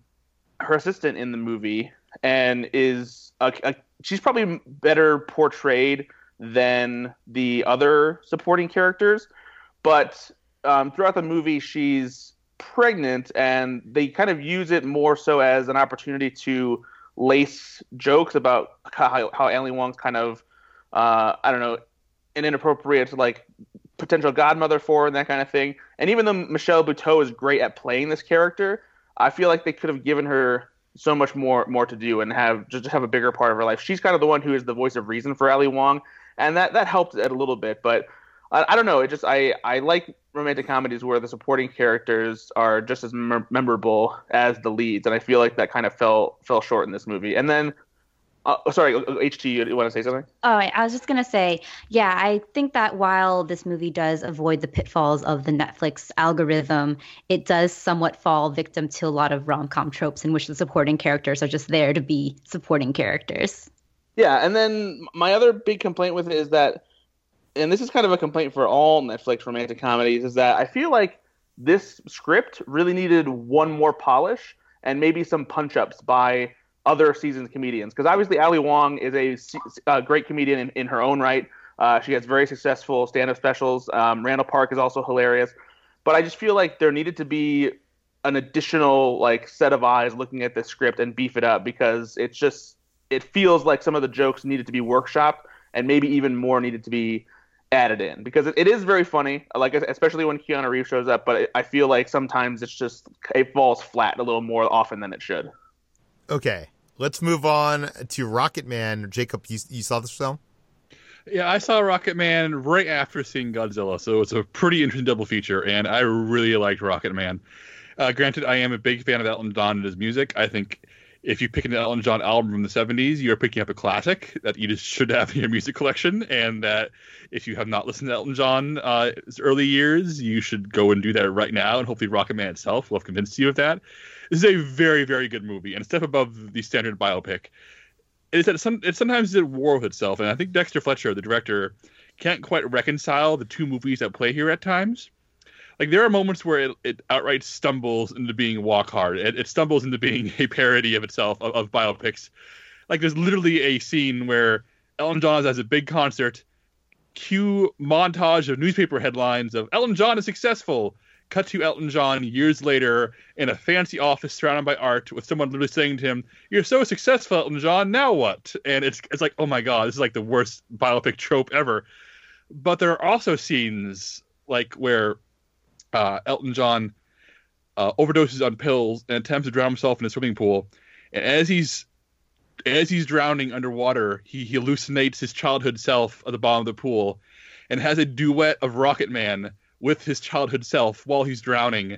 her assistant in the movie and is a, a, she's probably better portrayed than the other supporting characters, but um, throughout the movie she's pregnant, and they kind of use it more so as an opportunity to lace jokes about how, how Ali Wong's kind of uh, I don't know an inappropriate like potential godmother for and that kind of thing. And even though Michelle Buteau is great at playing this character, I feel like they could have given her so much more more to do and have just have a bigger part of her life. She's kind of the one who is the voice of reason for Ali Wong, and that that helped it a little bit. But I, I don't know. It just I I like romantic comedies where the supporting characters are just as mem- memorable as the leads, and I feel like that kind of fell fell short in this movie. And then uh, sorry, HT, you want to say something? Oh, I was just gonna say, yeah, I think that while this movie does avoid the pitfalls of the Netflix algorithm, it does somewhat fall victim to a lot of rom com tropes in which the supporting characters are just there to be supporting characters. Yeah, and then my other big complaint with it is that, and this is kind of a complaint for all Netflix romantic comedies, is that I feel like this script really needed one more polish and maybe some punch ups by other seasoned comedians because obviously Ali Wong is a, a great comedian in, in, her own right. Uh, she has very successful stand-up specials. Um, Randall Park is also hilarious, but I just feel like there needed to be an additional like set of eyes looking at the script and beef it up because it's just it feels like some of the jokes needed to be workshopped and maybe even more needed to be added in because it, it is very funny like especially when Keanu Reeves shows up but I feel like sometimes it's just it falls flat a little more often than it should. Okay, let's move on to Rocketman. Jacob, you, you saw this film? Yeah, I saw Rocketman right after seeing Godzilla, so it's a pretty interesting double feature, and I really liked Rocketman. Uh, granted, I am a big fan of Elton John and his music. I think if you pick an Elton John album from the 70s, you're picking up a classic that you just should have in your music collection. And that if you have not listened to Elton John uh, early years, you should go and do that right now. And hopefully, Rocketman itself will have convinced you of that. This is a very, very good movie and a step above the standard biopic. It's that some, it sometimes is at war with itself. And I think Dexter Fletcher, the director, can't quite reconcile the two movies at play here at times like there are moments where it, it outright stumbles into being walk hard. It, it stumbles into being a parody of itself of, of, biopics. Like there's literally a scene where Elton John has a big concert, cue montage of newspaper headlines of Elton John is successful. Cut to Elton John years later in a fancy office surrounded by art with someone literally saying to him, You're so successful, Elton John, now what? And it's it's like, oh my god, this is like the worst biopic trope ever. But there are also scenes like where uh, Elton John uh, overdoses on pills and attempts to drown himself in a swimming pool. And as he's as he's drowning underwater, he, he hallucinates his childhood self at the bottom of the pool, and has a duet of Rocket Man with his childhood self while he's drowning.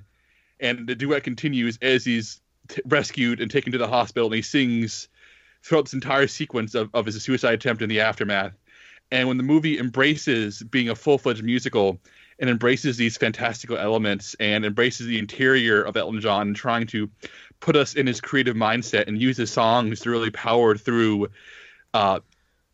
And the duet continues as he's t- rescued and taken to the hospital, and he sings throughout this entire sequence of, of his suicide attempt in the aftermath. And when the movie embraces being a full fledged musical, and embraces these fantastical elements and embraces the interior of Elton John trying to put us in his creative mindset and use his songs to really power through uh,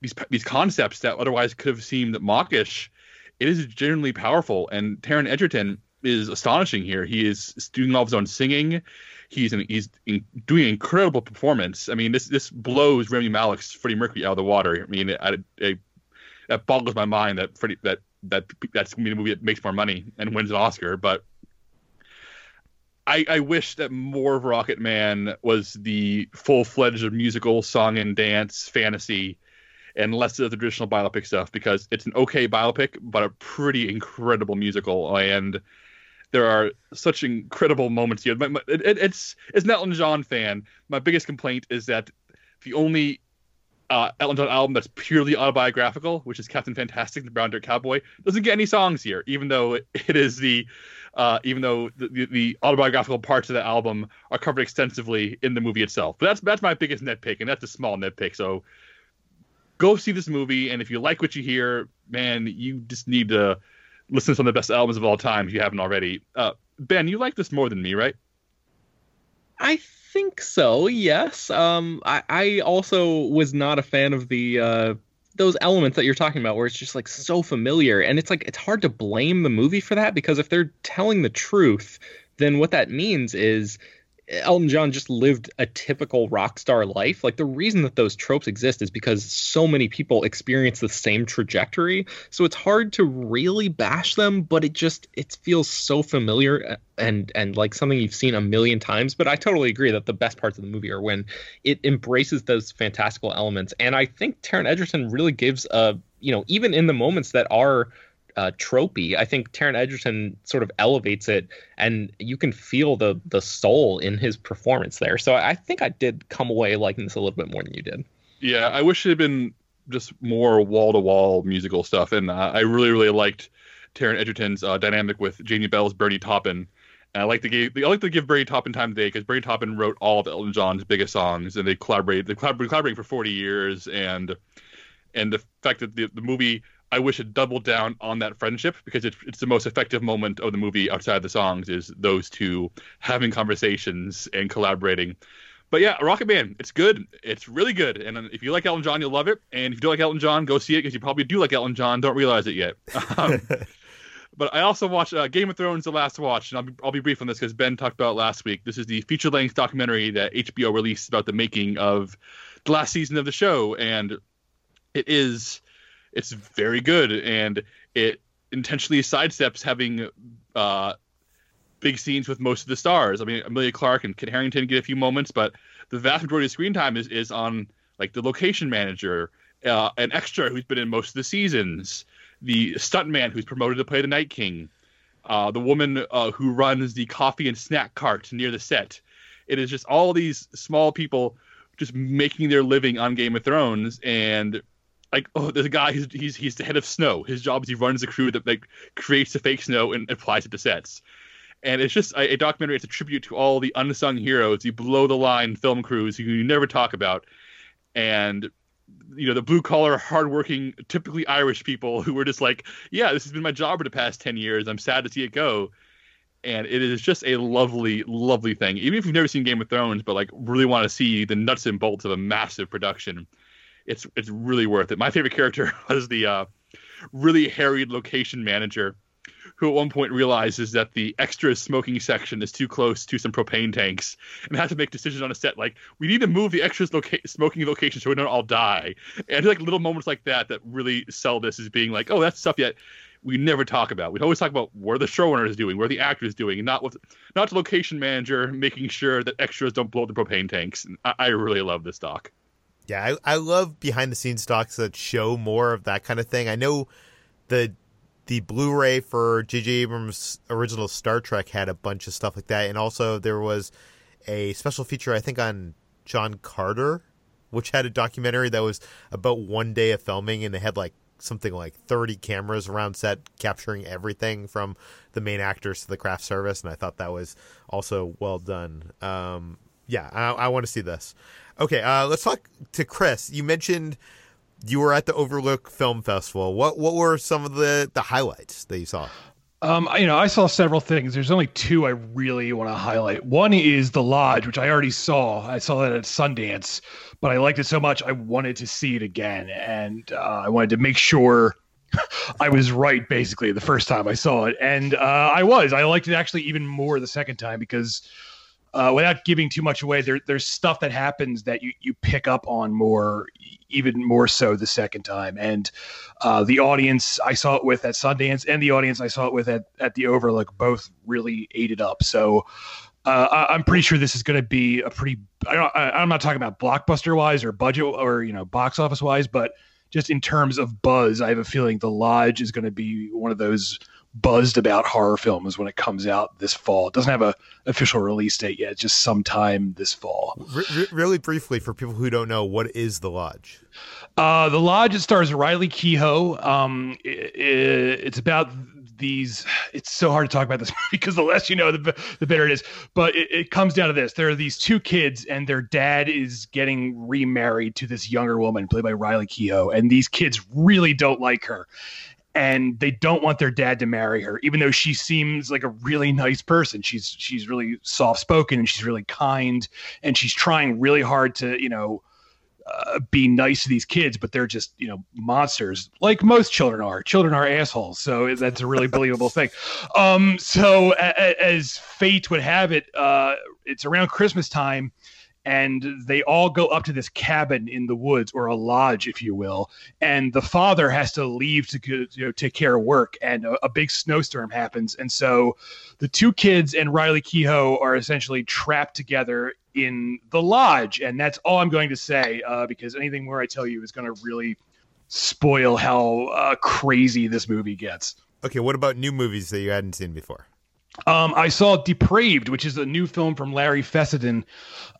these these concepts that otherwise could have seemed mawkish. It is genuinely powerful, and Taron Egerton is astonishing here. He is doing all of his own singing. He's in, he's in, doing incredible performance. I mean, this this blows Rami Malek's Freddie Mercury out of the water. I mean, it, it, it, that boggles my mind that Freddie that that that's gonna be the movie that makes more money and wins an Oscar. But I, I wish that more of Rocketman was the full fledged musical song and dance fantasy, and less of the traditional biopic stuff because it's an okay biopic, but a pretty incredible musical. And there are such incredible moments here. It, it, it's as an Elton John fan, my biggest complaint is that the only uh, Elton John album that's purely autobiographical, which is Captain Fantastic, the Brown Dirt Cowboy, doesn't get any songs here, even though it is the uh, even though the, the, the, autobiographical parts of the album are covered extensively in the movie itself. But that's that's my biggest nitpick, and that's a small nitpick. So go see this movie, and if you like what you hear, man, you just need to listen to some of the best albums of all time if you haven't already. Uh, ben, you like this more than me, right? I think so. Yes. Um, I, I also was not a fan of the uh, those elements that you're talking about, where it's just like so familiar, and it's like it's hard to blame the movie for that because if they're telling the truth, then what that means is Elton John just lived a typical rock star life. Like the reason that those tropes exist is because so many people experience the same trajectory. So it's hard to really bash them, but it just it feels so familiar uh, and and like something you've seen a million times. But I totally agree that the best parts of the movie are when it embraces those fantastical elements. And I think Taron Egerton really gives a you know even in the moments that are uh, tropey. I think Taron Egerton sort of elevates it, and you can feel the the soul in his performance there. So I think I did come away liking this a little bit more than you did. Yeah, I wish it had been just more wall to wall musical stuff, and uh, I really really liked Taron Egerton's uh, dynamic with Jamie Bell's Bernie Taupin. And I like to give I like to give Bernie Taupin time today because Bernie Taupin wrote all of Elton John's biggest songs, and they collaborated they collaborated, collaborating for 40 years, and and the fact that the, the movie I wish it doubled down on that friendship because it's it's the most effective moment of the movie outside of the songs is those two having conversations and collaborating. But yeah, Rocketman, it's good. It's really good. And if you like Elton John, you'll love it. And if you don't like Elton John, go see it because you probably do like Elton John. Don't realize it yet. Um, but I also watched uh, Game of Thrones: The Last Watch, and I'll be, I'll be brief on this because Ben talked about last week. This is the feature-length documentary that HBO released about the making of the last season of the show, and it is it's very good and it intentionally sidesteps having uh, big scenes with most of the stars. I mean, Emilia Clarke and Kit Harington get a few moments, but the vast majority of screen time is, is on like the location manager, uh, an extra who's been in most of the seasons, the stuntman who's promoted to play the Night King, uh, the woman uh, who runs the coffee and snack cart near the set. It is just all these small people just making their living on Game of Thrones and like oh there's a guy he's he's he's the head of snow. His job is he runs a crew that like creates the fake snow and applies it to sets. And it's just a, a documentary it's a tribute to all the unsung heroes. The below the line film crews who you never talk about. And you know the blue collar hardworking typically irish people who were just like yeah this has been my job for the past 10 years. I'm sad to see it go. And it is just a lovely lovely thing. Even if you've never seen game of thrones but like really want to see the nuts and bolts of a massive production it's it's really worth it. My favorite character was the uh, really harried location manager who at one point realizes that the extra smoking section is too close to some propane tanks and has to make decisions on a set like we need to move the extras loca- smoking location so we don't all die. And like little moments like that that really sell this as being like oh that's stuff yet we never talk about. We always talk about where the showrunner is doing where the actor is doing and not with not the location manager making sure that extras don't blow the propane tanks. I, I really love this doc yeah, I, I love behind the scenes docs that show more of that kind of thing. I know the the Blu-ray for J.J. Abrams' original Star Trek had a bunch of stuff like that, and also there was a special feature I think on John Carter, which had a documentary that was about one day of filming, and they had like something like 30 cameras around set capturing everything from the main actors to the craft service and i thought that was also well done um, yeah i, I want to see this Okay, uh, let's talk to Chris. You mentioned you were at the Overlook Film Festival. What what were some of the the highlights that you saw? Um, you know, I saw several things. There's only two I really want to highlight. One is The Lodge, which I already saw. I saw that at Sundance, but I liked it so much I wanted to see it again, and uh, I wanted to make sure I was right basically the first time I saw it, and uh, I was. I liked it actually even more the second time because uh, without giving too much away, there, there's stuff that happens that you, you pick up on more, even more so the second time. And uh, the audience I saw it with at Sundance and the audience I saw it with at, at the Overlook both really ate it up. So uh, I, am pretty sure this is going to be a pretty. I I'm not talking about blockbuster wise or budget or you know box office wise, but just in terms of buzz, I have a feeling The Lodge is going to be one of those buzzed about horror films when it comes out this fall. It doesn't have a official release date yet, just sometime this fall. R- really briefly, for people who don't know, what is The Lodge? Uh, the Lodge it stars Riley Keough. Um, it, it, it's about these it's so hard to talk about this because the less you know the, the better it is but it, it, comes down to this there are these two kids and their dad is getting remarried to this younger woman played by riley keough and these kids really don't like her and they don't want their dad to marry her even though she seems like a really nice person she's she's really soft spoken and she's really kind and she's trying really hard to you know uh, be nice to these kids, but they're just you know monsters, like most children are. Children are assholes, so that's a really believable thing. Um, so a- a- as fate would have it, uh, it's around Christmas time, and they all go up to this cabin in the woods or a lodge, if you will. And the father has to leave to you know, take care of work, and a, a big snowstorm happens, and so the two kids and Riley Keough are essentially trapped together in the lodge, and that's all I'm going to say uh, because anything more I tell you is going to really spoil how uh, crazy this movie gets. Okay, what about new movies that you hadn't seen before? Um, I saw Depraved, which is a new film from Larry Fessenden.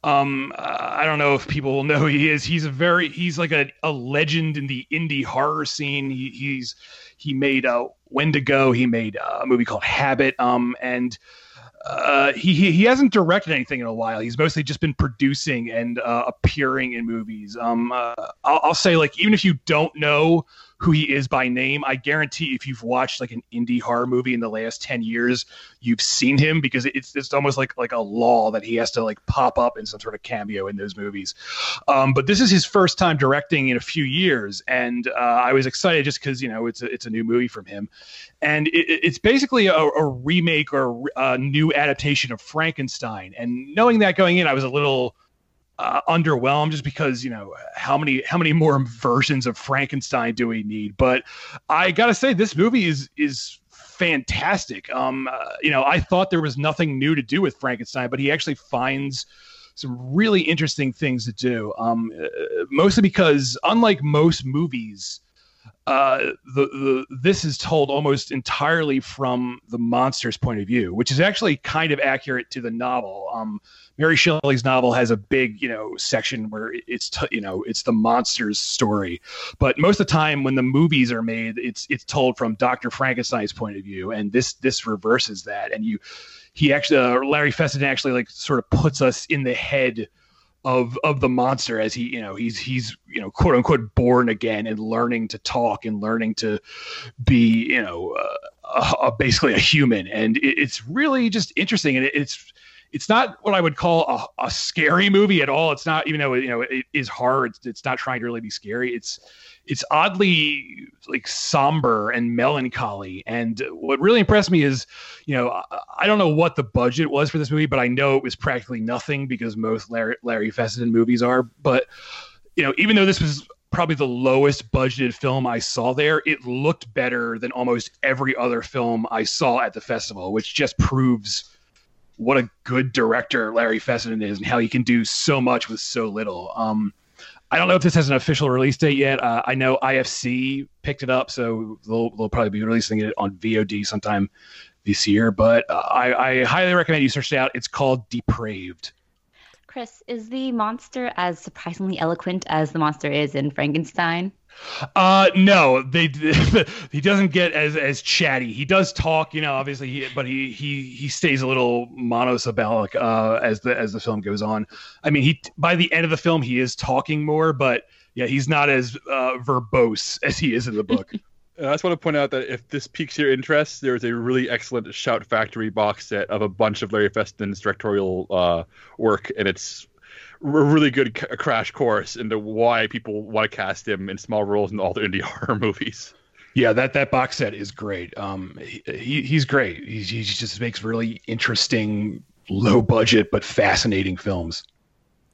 Um, I don't know if people will know who he is. He's a very he's like a, a legend in the indie horror scene. He, he's he made uh, Wendigo. He made uh, a movie called Habit. Um, and uh, he, he hasn't directed anything in a while. He's mostly just been producing and uh, appearing in movies. Um, uh, I'll, I'll, say like even if you don't know who he is by name, I guarantee if you've watched like an indie horror movie in the last ten years, you've seen him because it's it's almost like like a law that he has to like pop up in some sort of cameo in those movies. Um, but this is his first time directing in a few years, and uh, I was excited just because you know it's a, it's a new movie from him, and it, it's basically a, a, remake or a new adaptation of Frankenstein. And knowing that going in, I was a little uh, underwhelmed just because you know how many how many more versions of Frankenstein do we need? But I gotta say, this movie is is fantastic. Um, uh, you know, I thought there was nothing new to do with Frankenstein, but he actually finds some really interesting things to do. Um, uh, mostly because, unlike most movies, uh, the, the this is told almost entirely from the monster's point of view, which is actually kind of accurate to the novel. Um, Mary Shelley's novel has a big, you know, section where it's t- you know it's the monster's story, but most of the time when the movies are made, it's it's told from Doctor Frankenstein's point of view, and this this reverses that, and you he actually uh, Larry Fessenden actually like sort of puts us in the head of of the monster as he you know he's he's you know quote unquote born again and learning to talk and learning to be you know uh, basically a human. And it, it's really just interesting. And it, it's it's not what I would call a, a, scary movie at all. It's not even though you know it is hard. It's, not trying to really be scary. It's it's oddly like somber and melancholy. And what really impressed me is, you know, I, I, don't know what the budget was for this movie, but I know it was practically nothing because most Larry, Larry Fessenden movies are. But you know, even though this was probably the lowest budgeted film I saw there, it looked better than almost every other film I saw at the festival, which just proves what a good director Larry Fessenden is and how he can do so much with so little. Um, I don't know if this has an official release date yet. Uh, I know IFC picked it up, so they'll, they'll probably be releasing it on VOD sometime this year. But uh, I, I highly recommend you search it out. It's called Depraved. Chris, is the monster as surprisingly eloquent as the monster is in Frankenstein? Uh, no, they he doesn't get as as chatty. He does talk, you know, obviously, he, but he he he stays a little monosyllabic uh, as the as the film goes on. I mean, he by the end of the film he is talking more, but yeah, he's not as uh, verbose as he is in the book. Uh, I just want to point out that if this piques your interest, there is a really excellent Shout Factory box set of a bunch of Larry Fessenden's directorial uh, work, and it's a really good c- crash course into why people want to cast him in small roles in all the indie horror movies. Yeah, that that box set is great. Um, he, he's great. He, he just makes really interesting, low budget but fascinating films.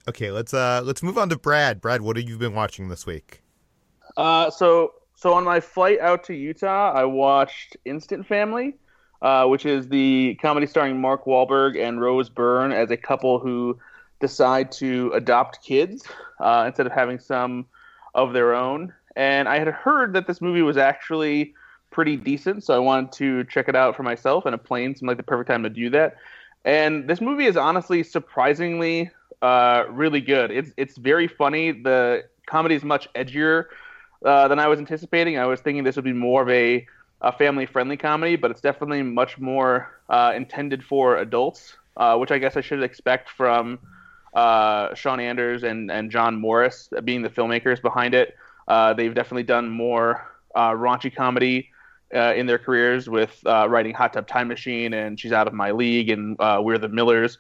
Okay, let's uh let's move on to Brad. Brad, what have you been watching this week? Uh, so so on my flight out to Utah, I watched Instant Family, uh, which is the comedy starring Mark Wahlberg and Rose Byrne as a couple who decide to adopt kids uh, instead of having some of their own. and I had heard that this movie was actually pretty decent, so I wanted to check it out for myself. And a plane seemed like the perfect time to do that. And this movie is honestly surprisingly uh, really good. It's it's very funny. The comedy is much edgier uh, than I was anticipating. I was thinking this would be more of a, a family friendly comedy, but it's definitely much more uh, intended for adults, uh, which I guess I should expect from uh, Sean Anders and, and John Morris being the filmmakers behind it. Uh, they've definitely done more raunchy comedy. in their careers, with writing Hot Tub Time Machine and She's Out of My League and We're the Millers,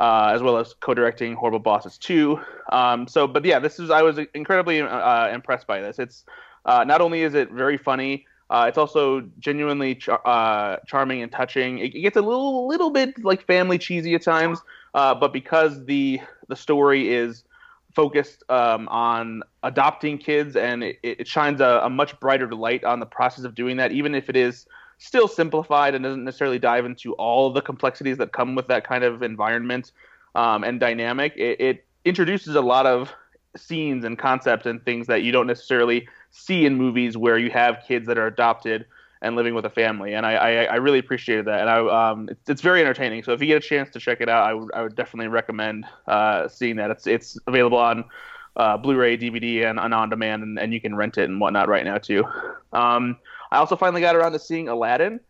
uh, as well as co-directing Horrible Bosses 2. Um, so, but yeah, this is I was incredibly uh, impressed by this. It's uh, not only is it very funny, uh, it's also genuinely char- uh, charming and touching. It, it, gets a little little bit like family cheesy at times, uh, but because the the story is focused um, on adopting kids and it, it shines a, a much brighter light on the process of doing that, even if it is still simplified and doesn't necessarily dive into all the complexities that come with that kind of environment um, and dynamic. It, it, introduces a lot of scenes and concepts and things that you don't necessarily see in movies where you have kids that are adopted and living with a family. And I, I, I really appreciated that. And I, um, it's, it's, very entertaining. So if you get a chance to check it out, I, w- I would definitely recommend uh, seeing that. It's, it's available on uh, Blu-ray, DVD, and, and on demand, and, and, you can rent it and whatnot right now too. Um, I also finally got around to seeing Aladdin,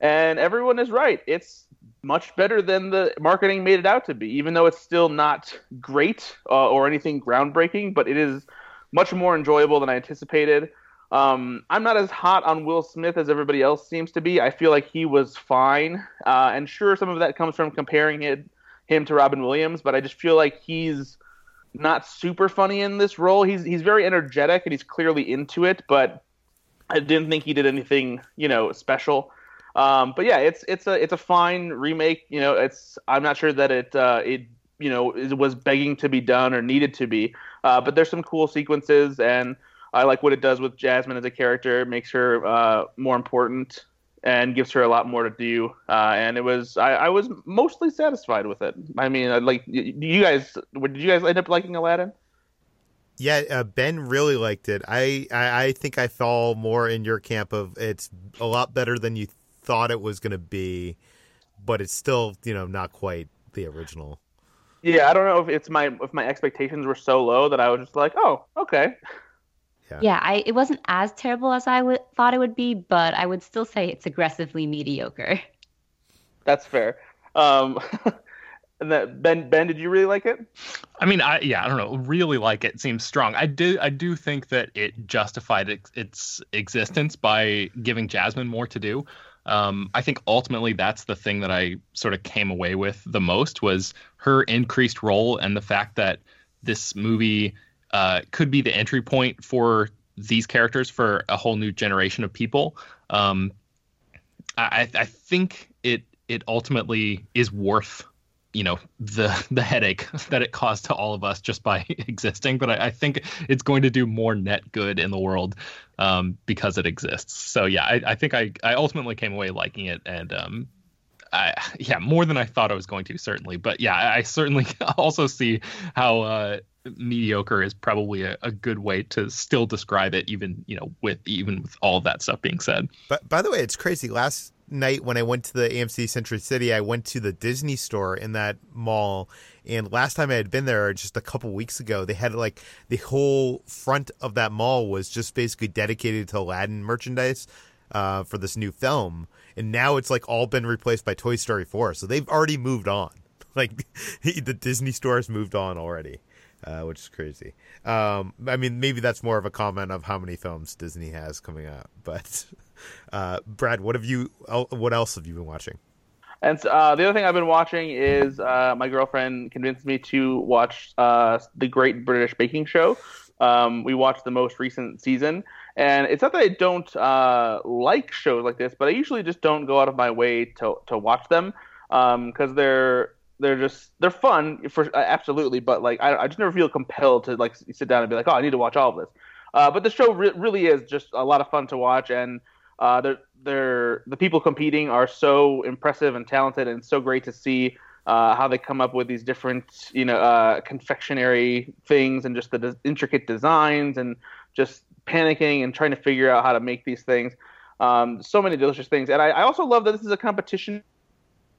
and everyone is right. It's much better than the marketing made it out to be, even though it's still not great uh, or anything groundbreaking, but it is much more enjoyable than I anticipated. Um, I'm not as hot on Will Smith as everybody else seems to be. I feel like he was fine, uh, and sure, some of that comes from comparing it, him to Robin Williams, but I just feel like he's not super funny in this role. He's he's very energetic and he's clearly into it, but I didn't think he did anything, you know, special. Um, but yeah, it's it's a it's a fine remake. You know, it's I'm not sure that it uh, it you know it was begging to be done or needed to be. Uh, but there's some cool sequences, and I like what it does with Jasmine as a character. It makes her uh, more important and gives her a lot more to do. Uh, and it was I, I, was mostly satisfied with it. I mean, like you guys, did you guys end up liking Aladdin? Yeah, uh, Ben really liked it. I, I, I think I fall more in your camp of it's a lot better than you thought it was going to be, but it's still you know not quite the original. Yeah, I don't know if it's my if my expectations were so low that I was just like, oh, okay. Yeah, yeah I, it wasn't as terrible as I w- thought it would be, but I would still say it's aggressively mediocre. That's fair. Um, And that Ben Ben, did you really like it? I mean, I yeah, I don't know, really like it. Seems strong. I do I do think that it justified its, its existence by giving Jasmine more to do. Um, I think ultimately that's the thing that I sort of came away with the most was her increased role and the fact that this movie uh, could be the entry point for these characters for a whole new generation of people. Um, I, I think it it ultimately is worth you know the the headache that it caused to all of us just by existing but I, I, think it's going to do more net good in the world um, because it exists. So yeah I, I, think I, I ultimately came away liking it and um, I, yeah more than I thought I was going to certainly. But yeah I, certainly also see how uh, mediocre is probably a, a, good way to still describe it even you know with even with all that stuff being said. But by the way it's crazy. Last night when I went to the AMC Century City, I went to the Disney store in that mall. And last time I had been there, just a couple weeks ago, they had like the whole front of that mall was just basically dedicated to Aladdin merchandise uh, for this new film. And now it's like all been replaced by Toy Story 4. So they've already moved on. Like the Disney store has moved on already. Uh, which is crazy. Um, I mean, maybe that's more of a comment of how many films Disney has coming out. But uh, Brad, what have you? What else have you been watching? And uh, the other thing I've been watching is uh, my girlfriend convinced me to watch uh, the Great British Baking Show. Um, we watched the most recent season, and it's not that I don't uh, like shows like this, but I usually just don't go out of my way to to watch them because um, they're they're just they're fun for absolutely, but like I, I just never feel compelled to like sit down and be like, oh, I need to watch all of this. Uh, but the show re- really is just a lot of fun to watch, and uh, they're, they're, the people competing are so impressive and talented, and so great to see uh, how they come up with these different, you know, uh, confectionery things and just the intricate designs and just panicking and trying to figure out how to make these things. Um, so many delicious things, and I, I also love that this is a competition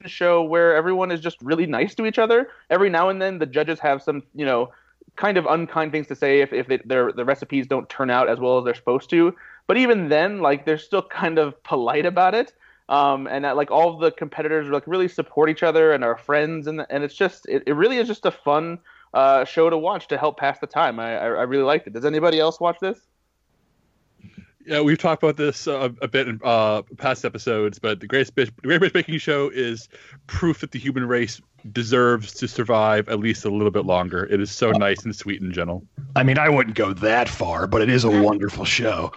show where everyone is just really nice to each other. Every now and then, the judges have some, you know, kind of unkind things to say if, if they, their the recipes don't turn out as well as they're supposed to. But even then, like they're still kind of polite about it. Um, and that, like all the competitors like really support each other and are friends, and and it's just it, it really is just a fun uh, show to watch to help pass the time. I, I I really liked it. Does anybody else watch this? Yeah, we've talked about this uh, a bit in uh, past episodes, but the Great British, the Great British Baking Show is proof that the human race deserves to survive at least a little bit longer. It is so nice and sweet and gentle. I mean, I wouldn't go that far, but it is a wonderful show.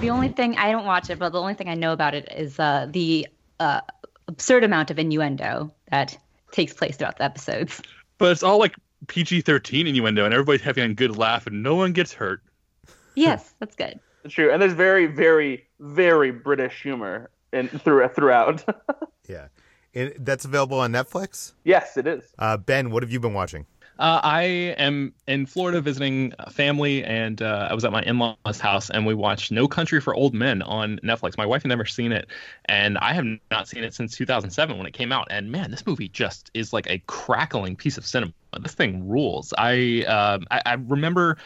The only thing I don't watch it, but the only thing I know about it is uh, the uh, absurd amount of innuendo that takes place throughout the episodes. But it's all like PG 13 innuendo, and everybody's having a good laugh, and no one gets hurt. Yes, that's good. True, and there's very, very, very British humor in through, throughout. Yeah. And that's available on Netflix. yes, it is. Uh, ben, what have you been watching? Uh, I am in Florida visiting family, and uh, I was at my in-laws' house, and we watched No Country for Old Men on Netflix. My wife had never seen it, and I have not seen it since 2007 when it came out. And man, this movie just is like a crackling piece of cinema. This thing rules. I uh, I, I remember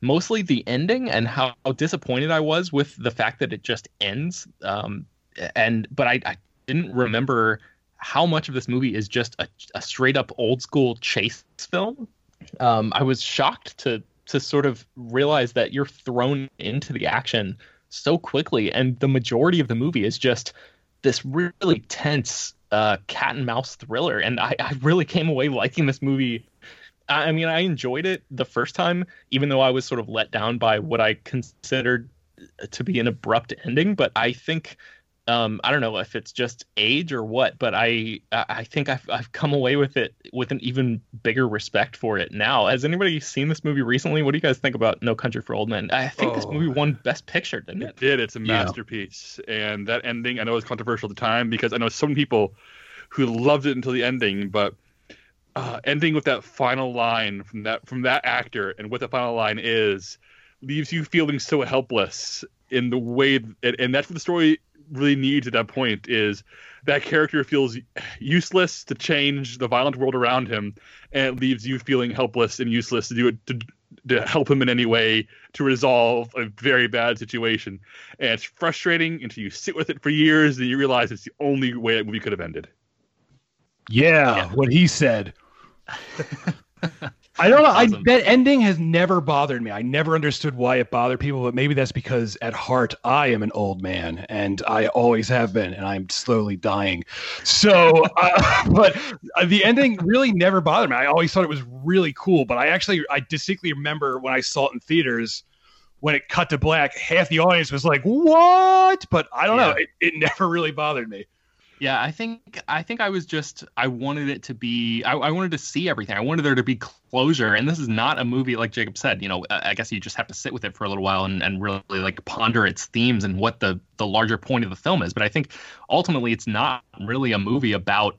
mostly the ending and how disappointed I was with the fact that it just ends. Um, and but I, I didn't remember how much of this movie is just a, a straight up old school chase film. Um, I was shocked to to sort of realize that you're thrown into the action so quickly, and the majority of the movie is just this really tense uh, cat and mouse thriller. And I, I really came away liking this movie. I I mean, I enjoyed it the first time, even though I was sort of let down by what I considered to be an abrupt ending. But I think um, I don't know if it's just age or what, but I I think I've I've come away with it with an even bigger respect for it now. Has anybody seen this movie recently? What do you guys think about No Country for Old Men? I think this Oh. movie won Best Picture, didn't It it? did. It's a Yeah. masterpiece. And that ending, I know, was controversial at the time because I know some people who loved it until the ending, but uh, ending with that final line from that from that actor and what the final line is leaves you feeling so helpless in the way, and, and that's what the story really needs at that point is that character feels useless to change the violent world around him, and it leaves you feeling helpless and useless to do it to, to help him in any way to resolve a very bad situation. And it's frustrating until you sit with it for years and you realize it's the only way that movie could have ended. Yeah, Yeah. what he said. I don't know. I, that ending has never bothered me. I never understood why it bothered people, but maybe that's because at heart I am an old man, and I always have been, and I'm slowly dying. So, uh, but uh, the ending really never bothered me. I always thought it was really cool, but I actually I distinctly remember when I saw it in theaters. When it cut to black, half the audience was like, "What?" But I don't know. It, it never really bothered me. Yeah, I think I think I was just I wanted it to be I, I wanted to see everything. I wanted there to be closure, and this is not a movie like Jacob said. You know, I guess you just have to sit with it for a little while and, and really like ponder its themes and what the the larger point of the film is. But I think ultimately it's not really a movie about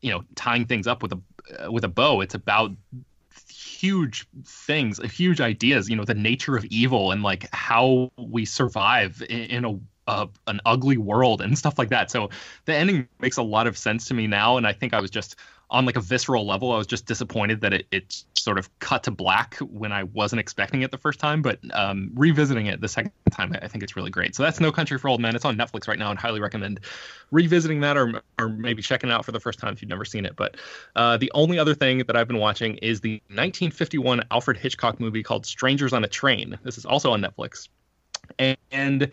you know tying things up with a uh, with a bow. It's about huge things, huge ideas. You know, the nature of evil and like how we survive in, in a uh, an ugly world and stuff like that. So the ending makes a lot of sense to me now, and I think I was just on like a visceral level. I was just disappointed that it, it sort of cut to black when I wasn't expecting it the first time. But um, revisiting it the second time, I think it's really great. So that's No Country for Old Men. It's on Netflix right now, and highly recommend revisiting that or or maybe checking it out for the first time if you've never seen it. But uh, the only other thing that I've been watching is the 1951 Alfred Hitchcock movie called Strangers on a Train. This is also on Netflix, and, and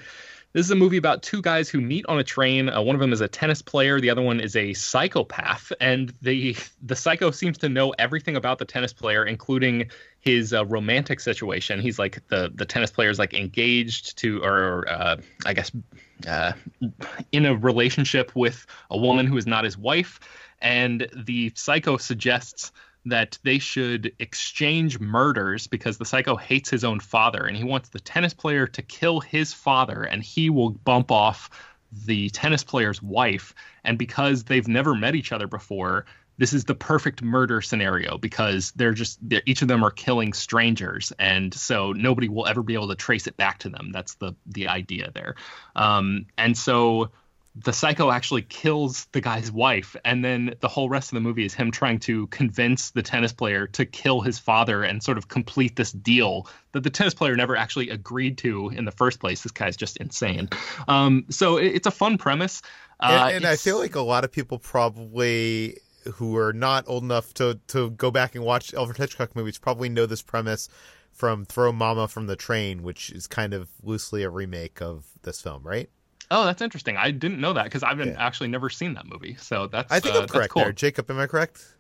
this is a movie about two guys who meet on a train. Uh, one of them is a tennis player, the other one is a psychopath, and the the psycho seems to know everything about the tennis player, including his uh, romantic situation. He's like the the tennis player is like engaged to, or uh, I guess, uh, in a relationship with a woman who is not his wife, and the psycho suggests that they should exchange murders because the psycho hates his own father and he wants the tennis player to kill his father and he will bump off the tennis player's wife. And because they've never met each other before this is the perfect murder scenario because they're just they're, each of them are killing strangers. And so nobody will ever be able to trace it back to them. That's the the idea there. Um, and so the psycho actually kills the guy's wife and then the whole rest of the movie is him trying to convince the tennis player to kill his father and sort of complete this deal that the tennis player never actually agreed to in the first place. This guy's just insane. Um, so it, it's a fun premise. Uh, and, and I feel like a lot of people probably who are not old enough to to go back and watch Alfred Hitchcock movies probably know this premise from Throw Mama from the Train, which is kind of loosely a remake of this film, right? Oh, that's interesting. I didn't know that because I've yeah. actually never seen that movie. So that's I think uh, I'm correct cool. there. Jacob, am I correct?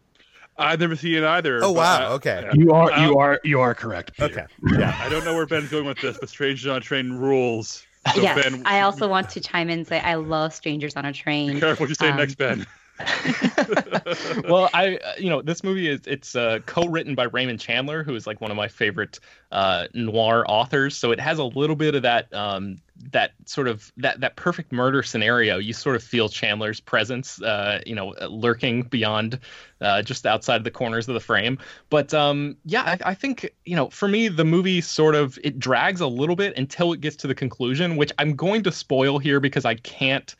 I've never seen it either. Oh wow! Uh, okay, yeah. you are you are you are correct. Peter. Okay, yeah. I don't know where Ben's going with this, but Strangers on a Train rules. So yes, ben, I also want to chime in and say I love Strangers on a Train. Be careful what you say um, next, Ben. well, I you know this movie is it's uh, co-written by Raymond Chandler, who is like one of my favorite uh, noir authors. So it has a little bit of that um, that sort of that that perfect murder scenario. You sort of feel Chandler's presence, uh, you know, lurking beyond uh, just outside the corners of the frame. But um, yeah, I, I think you know for me the movie sort of it drags a little bit until it gets to the conclusion, which I'm going to spoil here because I can't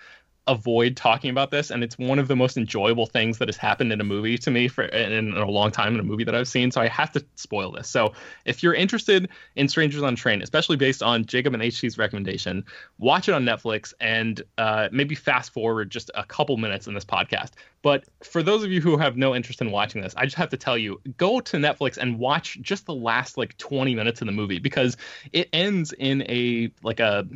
avoid talking about this and it's one of the most enjoyable things that has happened in a movie to me for in, in, a long time in a movie that I've seen so I have to spoil this. So if you're interested in Strangers on a Train especially based on Jacob and HT's recommendation watch it on Netflix and uh, maybe fast forward just a couple minutes in this podcast. But for those of you who have no interest in watching this I just have to tell you go to Netflix and watch just the last like 20 minutes of the movie because it ends in a like a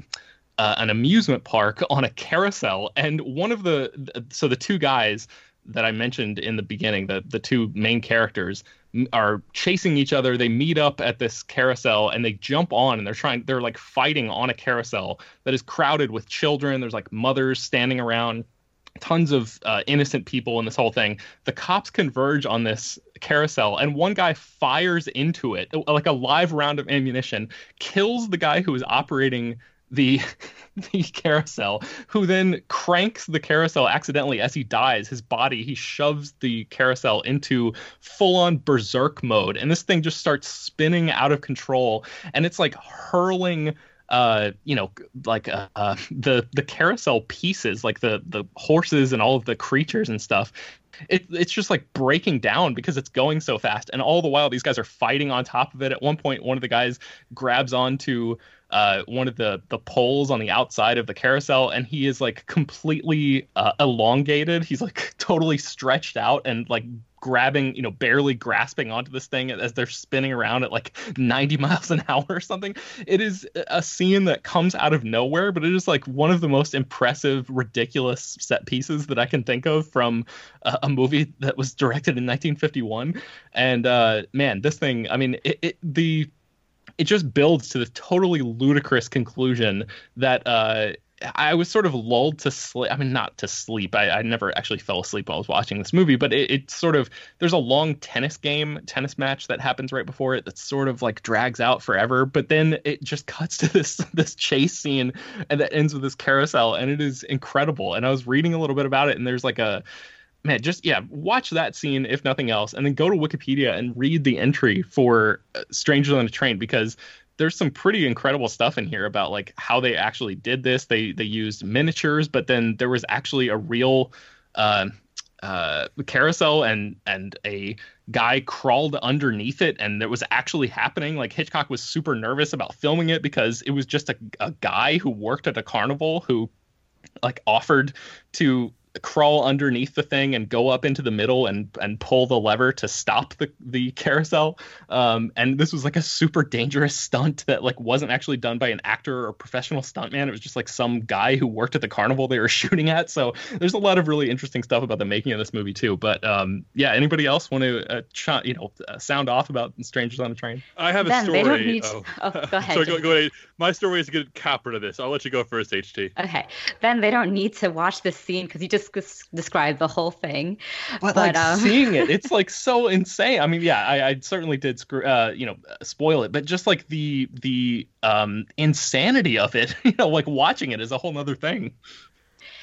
uh, an amusement park on a carousel, and one of the so the two guys that I mentioned in the beginning, the the two main characters are chasing each other. They meet up at this carousel and they jump on and they're trying they're like fighting on a carousel that is crowded with children. There's like mothers standing around, tons of uh, innocent people in this whole thing. The cops converge on this carousel and one guy fires into it like a live round of ammunition, kills the guy who is operating the the carousel who then cranks the carousel accidentally as he dies. His body he shoves the carousel into full on berserk mode. And this thing just starts spinning out of control. And it's like hurling uh you know like uh, uh the the carousel pieces like the the horses and all of the creatures and stuff. It, it's just like breaking down because it's going so fast. And all the while these guys are fighting on top of it. At one point one of the guys grabs onto uh, one of the the poles on the outside of the carousel, and he is like completely uh, elongated. He's like totally stretched out and like grabbing, you know, barely grasping onto this thing as they're spinning around at like 90 miles an hour or something. It is a scene that comes out of nowhere, but it is like one of the most impressive, ridiculous set pieces that I can think of from a, a movie that was directed in 1951. And uh, man, this thing, I mean, it, it the it just builds to this totally ludicrous conclusion that uh, I was sort of lulled to sleep. I mean, not to sleep. I, I never actually fell asleep while I was watching this movie, but it, it, sort of there's a long tennis game, tennis match that happens right before it that sort of like drags out forever. But then it just cuts to this this chase scene and that ends with this carousel, and it is incredible. And I was reading a little bit about it, and there's like a man, just yeah, watch that scene if nothing else, and then go to Wikipedia and read the entry for uh, Strangers on a Train because there's some pretty incredible stuff in here about like how they actually did this. They they used miniatures, but then there was actually a real uh, uh, carousel and and a guy crawled underneath it, and it was actually happening. Like Hitchcock was super nervous about filming it because it was just a, a guy who worked at a carnival who like offered to crawl underneath the thing and go up into the middle and and pull the lever to stop the the carousel. Um, and this was like a super dangerous stunt that like wasn't actually done by an actor or professional stuntman. It was just like some guy who worked at the carnival they were shooting at. So there's a lot of really interesting stuff about the making of this movie too. But um, yeah, anybody else want to uh, ch- you know uh, sound off about Strangers on a Train? I have a story. They don't need oh. oh, go ahead. Sorry, go, go ahead. My story is a good capper to this. I'll let you go first, HT. Okay, Ben, they don't need to watch this scene because you just describe the whole thing. But, but like um... seeing it, it's like so insane. I mean, yeah, I, I certainly did, screw, uh, you know, spoil it, but just like the the um, insanity of it, you know, like watching it is a whole other thing.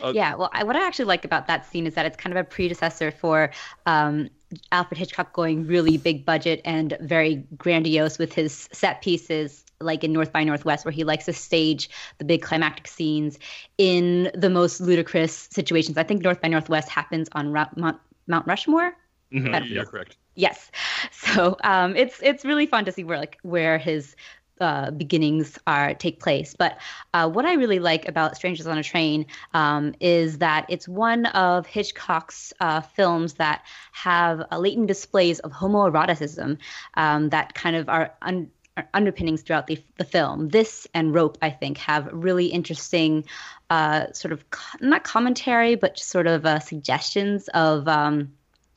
Uh, yeah, well, I, what I actually like about that scene is that it's kind of a predecessor for um, Alfred Hitchcock going really big budget and very grandiose with his set pieces, like in North by Northwest, where he likes to stage the big climactic scenes in the most ludicrous situations. I think North by Northwest happens on Ra- Mount, Mount Rushmore. Mhm. You're correct. Yes. So um, it's it's really fun to see where like where his uh, beginnings are take place. But uh, what I really like about Strangers on a Train um, is that it's one of Hitchcock's uh, films that have latent displays of homoeroticism um, that kind of are. Un- are underpinnings throughout the, the film. This and Rope, I think, have really interesting uh, sort of co- not commentary, but sort of uh, suggestions of um,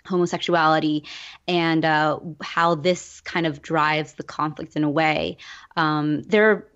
homosexuality and uh, how this kind of drives the conflict in a way. Um, there are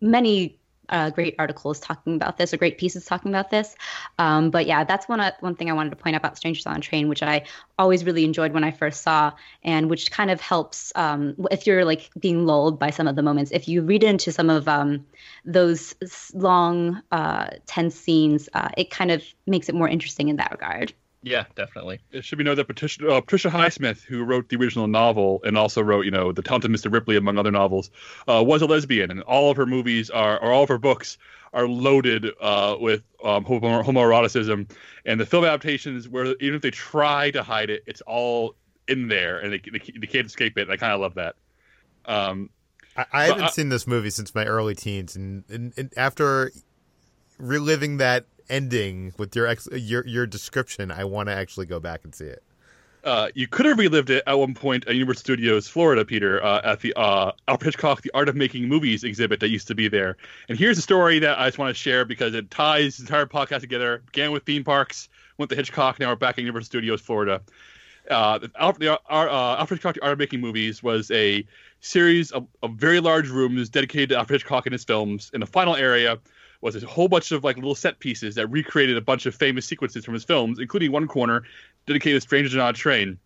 many uh, great articles talking about this or great pieces talking about this. Um, but yeah, that's one uh, one thing I wanted to point out about Strangers on a Train, which I always really enjoyed when I first saw, and which kind of helps um, if you're like being lulled by some of the moments. If you read into some of um, those long, uh, tense scenes, uh, it kind of makes it more interesting in that regard. Yeah, definitely. It should be noted that Patricia, uh, Patricia Highsmith, who wrote the original novel and also wrote, you know, The Talented Mr. Ripley, among other novels, uh, was a lesbian, and all of her movies are, or all of her books are loaded uh, with um, homo- homoeroticism. And the film adaptations, where even if they try to hide it, it's all in there, and they, they, they can't escape it. And I kind of love that. Um, I, I haven't I- seen this movie since my early teens, and, and, and after reliving that ending with your ex, your your description, I want to actually go back and see it. uh, you could have relived it at one point at Universal Studios Florida, Peter, uh, at the uh, Alfred Hitchcock: The Art of Making Movies exhibit that used to be there. And here's a story that I just want to share because it ties the entire podcast together. Began with theme parks, went to Hitchcock, now we're back at Universal Studios Florida. Uh, the the, uh, Alfred Hitchcock: The Art of Making Movies was a series of, of very large rooms dedicated to Alfred Hitchcock and his films. In the final area was a whole bunch of like little set pieces that recreated a bunch of famous sequences from his films, including one corner dedicated to Strangers on a Train,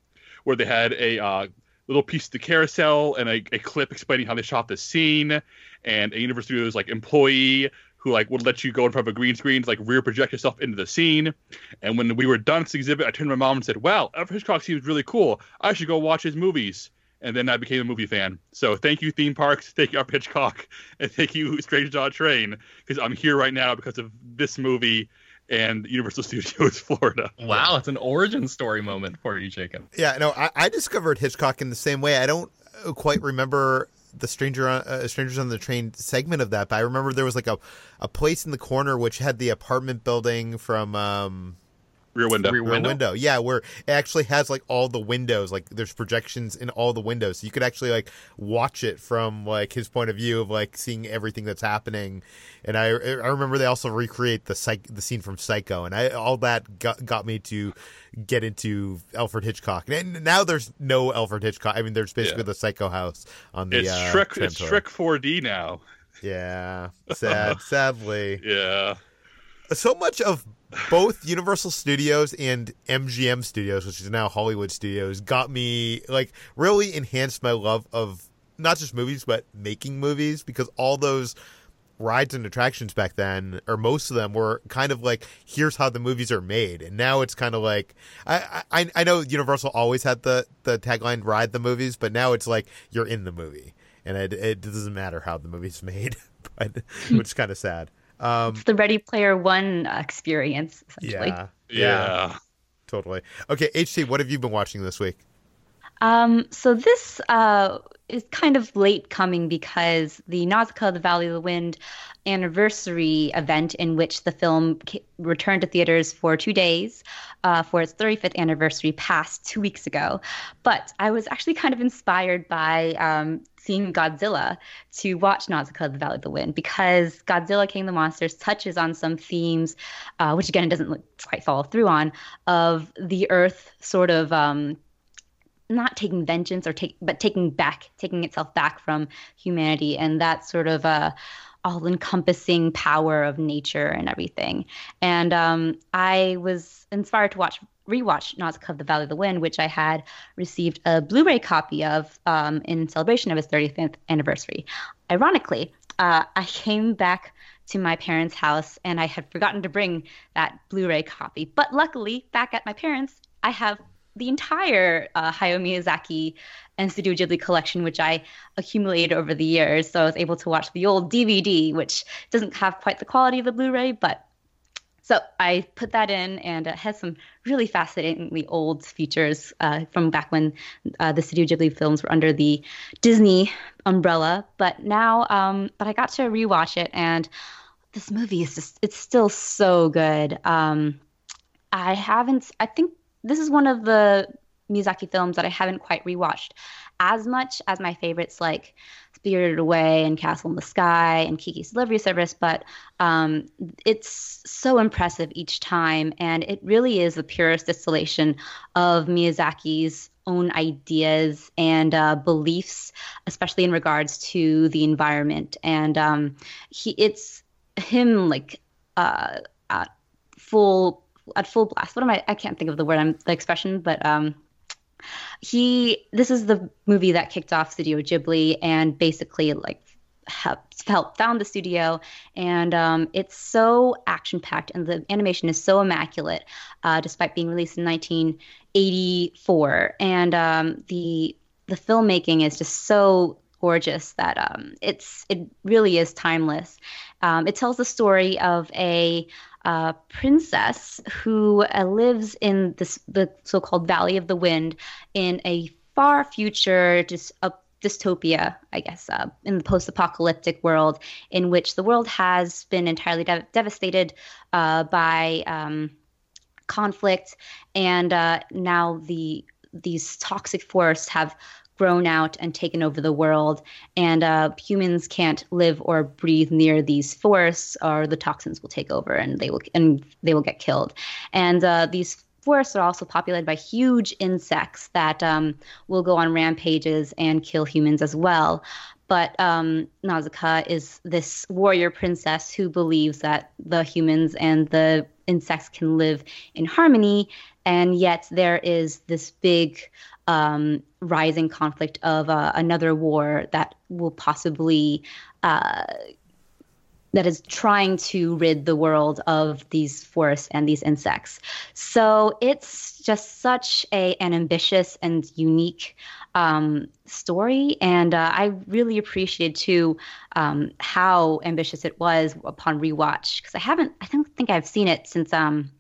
where they had a uh, little piece of the carousel and a, a clip explaining how they shot the scene, and a Universal Studios like employee who like would let you go in front of a green screen to like rear project yourself into the scene. And when we were done with this exhibit, I turned to my mom and said, "Wow, Alfred Hitchcock seems really cool. I should go watch his movies." And then I became a movie fan. So thank you, theme parks. Thank you, Alfred Hitchcock, and thank you, Strangers on Train, because I'm here right now because of this movie and Universal Studios Florida. Wow, it's an origin story moment for you, Jacob. Yeah, no, I, I discovered Hitchcock in the same way. I don't uh, quite remember the stranger on, uh, strangers on the train segment of that, but I remember there was like a a place in the corner which had the apartment building from um, Rear Window. Rear Rear Window? window. Yeah, where it actually has like all the windows, like there's projections in all the windows. So you could actually like watch it from like his point of view of like seeing everything that's happening. And I I remember they also recreate the psych the scene from Psycho, and I all that got got me to get into Alfred Hitchcock. And now there's no Alfred Hitchcock. I mean, there's basically Yeah. the Psycho house on the It's uh, Shrek. tram It's. Shrek 4D now. Yeah, sad. sadly, Yeah. so much of both Universal Studios and MGM Studios, which is now Hollywood Studios, got me like really enhanced my love of not just movies but making movies because all those rides and attractions back then, or most of them, were kind of like here's how the movies are made, and now it's kind of like I I, I know Universal always had the the tagline "ride the movies," but now it's like you're in the movie, and it, it doesn't matter how the movie's made, but which is kind of sad. Um, It's the Ready Player One uh, experience, essentially. yeah, Yeah. totally. Okay, HT, what have you been watching this week? Um, so this uh, is kind of late coming because the Nausicaa, the Valley of the Wind anniversary event, in which the film ca- returned to theaters for two days uh, for its 35th anniversary, passed two weeks ago. But I was actually kind of inspired by um, seeing Godzilla to watch Nausicaa, the Valley of the Wind, because Godzilla King of the Monsters touches on some themes, uh, which again, it doesn't quite follow through on, of the Earth sort of. Um, not taking vengeance or take but taking back taking itself back from humanity and that sort of uh all encompassing power of nature and everything and um i was inspired to watch rewatch Nausicaa of the Valley of the Wind, which I had received a Blu-ray copy of um, in celebration of his 35th anniversary. Ironically, uh, I came back to my parents' house, and I had forgotten to bring that Blu-ray copy. But luckily, back at my parents, I have the entire uh, Hayao Miyazaki and Studio Ghibli collection, which I accumulated over the years. So I was able to watch the old DVD, which doesn't have quite the quality of the Blu-ray, but so I put that in, and it has some really fascinatingly old features uh, from back when uh, the Studio Ghibli films were under the Disney umbrella. But now, um, but I got to rewatch it, and this movie is just—it's still so good. Um, I haven't. I think this is one of the Miyazaki films that I haven't quite rewatched as much as my favorites like Spirited Away and Castle in the Sky and Kiki's Delivery Service, but um, it's so impressive each time, and it really is the purest distillation of Miyazaki's own ideas and uh, beliefs, especially in regards to the environment. And um, he, it's him like uh, at full at full blast. What am I? I can't think of the word. I'm the expression, but um, he this is the movie that kicked off Studio Ghibli and basically like helped, found the studio. And um, it's so action packed and the animation is so immaculate uh, despite being released in 1984 and um, the the filmmaking is just so gorgeous that um, it's it really is timeless. Um, it tells the story of a uh, princess who uh, lives in this the so-called Valley of the Wind in a far future just a dystopia, I guess, uh, in the post-apocalyptic world, in which the world has been entirely de- devastated uh, by um, conflict, and uh, now the these toxic forests have grown out and taken over the world, and uh, humans can't live or breathe near these forests, or the toxins will take over and they will and they will get killed. And uh, these forests are also populated by huge insects that um, will go on rampages and kill humans as well. But um, Nausicaa is this warrior princess who believes that the humans and the insects can live in harmony, and yet there is this big um, rising conflict of uh, another war that will possibly uh, that is trying to rid the world of these forests and these insects. So it's just such a an ambitious and unique um, story, and uh, I really appreciated too um, how ambitious it was upon rewatch because I haven't I don't think I've seen it since um,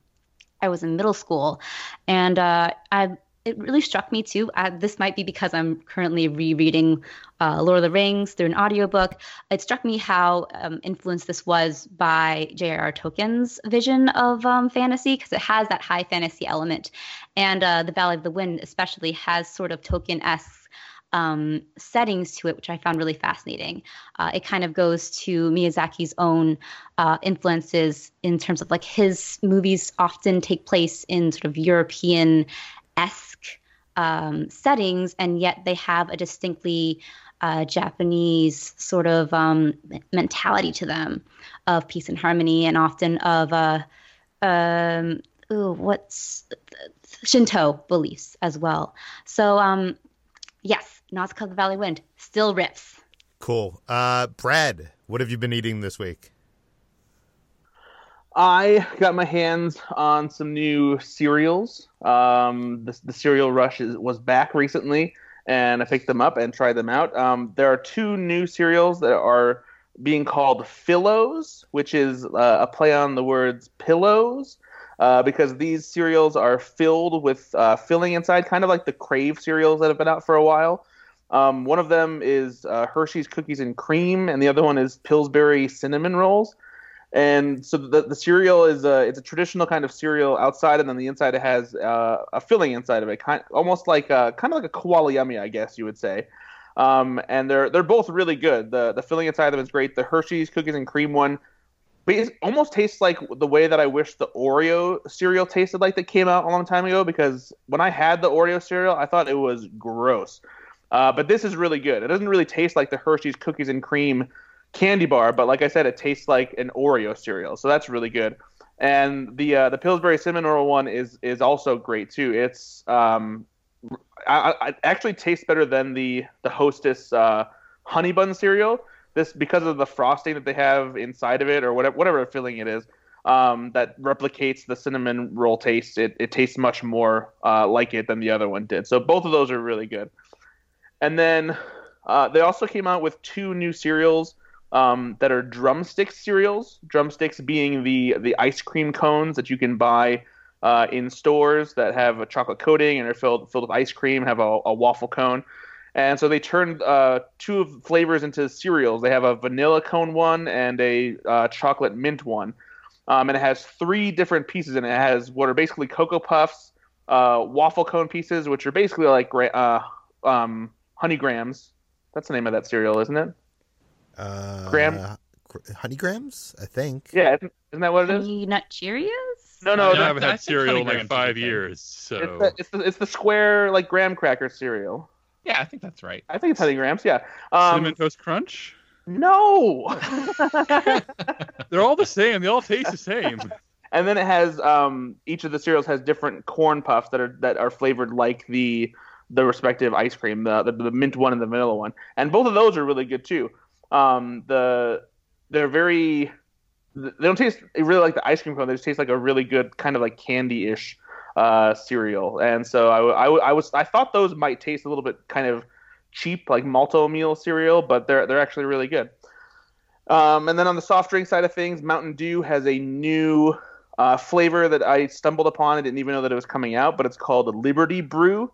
I was in middle school, and uh, I it really struck me too. Uh, this might be because I'm currently rereading uh, Lord of the Rings through an audiobook. It struck me how um, influenced this was by J.R.R. Tolkien's vision of um, fantasy because it has that high fantasy element. And uh, The Valley of the Wind, especially, has sort of Tolkien esque um, settings to it, which I found really fascinating. Uh, it kind of goes to Miyazaki's own uh, influences in terms of like his movies often take place in sort of European esque um, settings, and yet they have a distinctly uh, Japanese sort of um, mentality to them of peace and harmony, and often of uh, um, ooh, what's Shinto beliefs as well. So, um, yes, Nausicaa of the Valley Wind still rips. Cool. Uh, Brad, what have you been eating this week? I got my hands on some new cereals. Um, the, the cereal rush is, was back recently, and I picked them up and tried them out. Um, there are two new cereals that are being called Fillos, which is uh, a play on the words pillows, uh, because these cereals are filled with uh, filling inside, kind of like the Crave cereals that have been out for a while. Um, one of them is uh, Hershey's Cookies and Cream, and the other one is Pillsbury Cinnamon Rolls and so the, the cereal is a it's a traditional kind of cereal outside, and then the inside it has uh, a filling inside of it, kind almost like a, kind of like a koala yummy, I guess you would say. Um, and they're they're both really good. The the filling inside of them is great. The Hershey's cookies and cream one, it almost tastes like the way that I wish the Oreo cereal tasted like that came out a long time ago. Because when I had the Oreo cereal, I thought it was gross. Uh, but this is really good. It doesn't really taste like the Hershey's cookies and cream candy bar, but like I said, it tastes like an Oreo cereal, so that's really good. And the uh, the Pillsbury cinnamon roll one is is also great too. It's um, I, I actually tastes better than the the Hostess uh, honey bun cereal. This because of the frosting that they have inside of it or whatever whatever filling it is um, that replicates the cinnamon roll taste. It, it tastes much more uh, like it than the other one did. So both of those are really good. And then uh, they also came out with two new cereals um, that are drumstick cereals. Drumsticks being the the ice cream cones that you can buy uh, in stores that have a chocolate coating and are filled filled with ice cream, have a, a waffle cone. And so they turned uh, two flavors into cereals. They have a vanilla cone one and a uh, chocolate mint one. Um, and it has three different pieces in it. It has what are basically Cocoa Puffs, uh, waffle cone pieces, which are basically like uh, um, honey grams. That's the name of that cereal, isn't it? Uh, Graham? Honey grams, I think. Yeah, isn't, isn't that what it is? Honey Nut Cheerios? No, no, I haven't had cereal Honey in like five okay. years, it's, so the, it's, the, it's the square like graham cracker cereal. Yeah, I think that's right. I think it's honey grams. Yeah. Um, cinnamon toast crunch. no. They're all the same. They all taste the same. and then it has um, each of the cereals has different corn puffs that are that are flavored like the the respective ice cream, the, the the mint one and the vanilla one, and both of those are really good too. Um, the they're very they don't taste really like the ice cream cone. They just taste like a really good kind of like candy ish uh, cereal, and so I, I, I was I thought those might taste a little bit kind of cheap like Malt-O-Meal cereal, but they're they're actually really good. Um, and then on the soft drink side of things, Mountain Dew has a new uh, flavor that I stumbled upon. I didn't even know that it was coming out, but it's called Liberty Brew,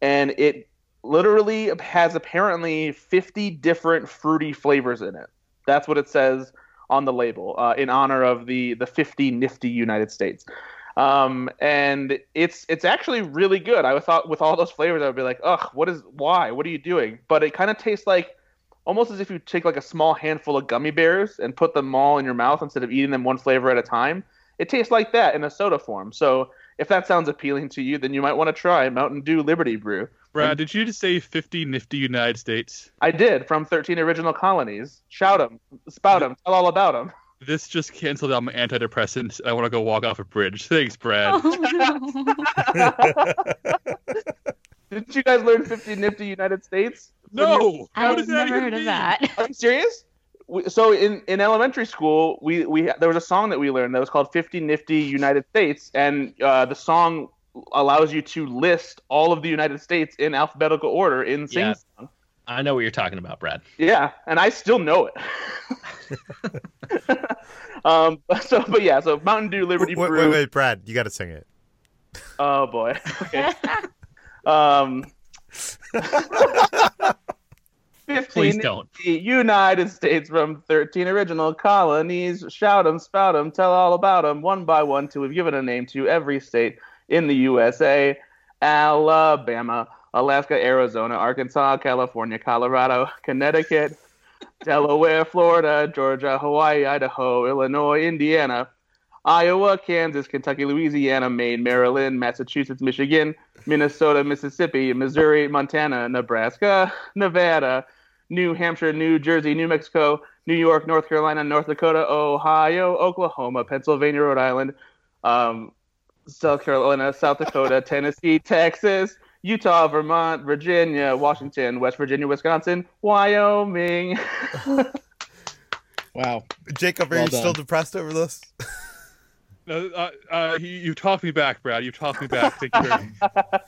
and it literally has apparently 50 different fruity flavors in it. That's what it says on the label uh, in honor of the the 50 nifty United States. Um, and it's it's actually really good. I thought with all those flavors, I would be like, ugh, what is why? What are you doing? But it kind of tastes like almost as if you take like a small handful of gummy bears and put them all in your mouth instead of eating them one flavor at a time. It tastes like that in a soda form. So if that sounds appealing to you, then you might want to try Mountain Dew Liberty Brew. Brad, did you just say 50 nifty United States? I did from 13 original colonies. Shout them, spout them, tell all about them. This just canceled out my antidepressants. I want to go walk off a bridge. Thanks, Brad. Oh, no. Didn't you guys learn 50 nifty United States? No, how I've never even heard of that. Are you serious? So in, in elementary school, we, we there was a song that we learned that was called 50 Nifty United States, and uh, the song allows you to list all of the United States in alphabetical order in sing Yeah. song. I know what you're talking about, Brad. Yeah, and I still know it. um, so, but yeah, so Mountain Dew Liberty Wait, Brew. wait, wait, Brad, you got to sing it. Oh boy. Okay. um, 15 Please don't. the United States from 13 original colonies. Shout 'em, spout 'em, tell all about 'em, one by one, till we've given a name to every state in the USA Alabama, Alaska, Arizona, Arkansas, California, Colorado, Connecticut, Delaware, Florida, Georgia, Hawaii, Idaho, Illinois, Indiana, Iowa, Kansas, Kentucky, Louisiana, Maine, Maryland, Massachusetts, Michigan, Minnesota, Mississippi, Missouri, Montana, Nebraska, Nevada, New Hampshire, New Jersey, New Mexico, New York, North Carolina, North Dakota, Ohio, Oklahoma, Pennsylvania, Rhode Island, um, South Carolina, South Dakota, Tennessee, Texas, Utah, Vermont, Virginia, Washington, West Virginia, Wisconsin, Wyoming. Wow. Jacob, are Well you still depressed over this? No, uh, uh, you, you talked me back, Brad. You talked me back. Thank you.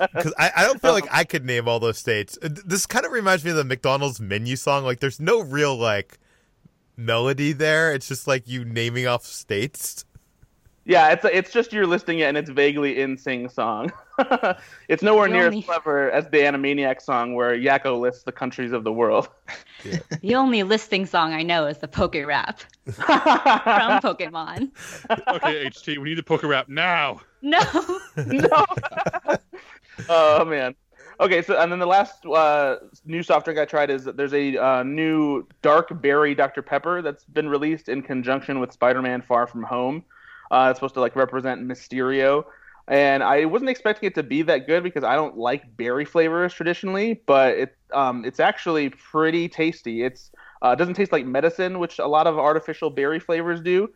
Because I, I don't feel like I could name all those states. Uh, This kind of reminds me of the McDonald's menu song. Like, there's no real like melody there. It's just like you naming off states. Yeah, it's it's just you're listing it and it's vaguely in sing song. it's nowhere The near only- as clever as the Animaniac song where Yakko lists the countries of the world. The only listing song I know is the Poke Rap from Pokemon. Okay, HT, we need to poker rap now. No. no. oh man. Okay, so and then the last uh, new soft drink I tried is that there's a uh, new dark berry Dr Pepper that's been released in conjunction with Spider-Man: Far From Home. Uh, it's supposed to like represent Mysterio, and I wasn't expecting it to be that good because I don't like berry flavors traditionally, but it um, it's actually pretty tasty. It's uh, it doesn't taste like medicine, which a lot of artificial berry flavors do.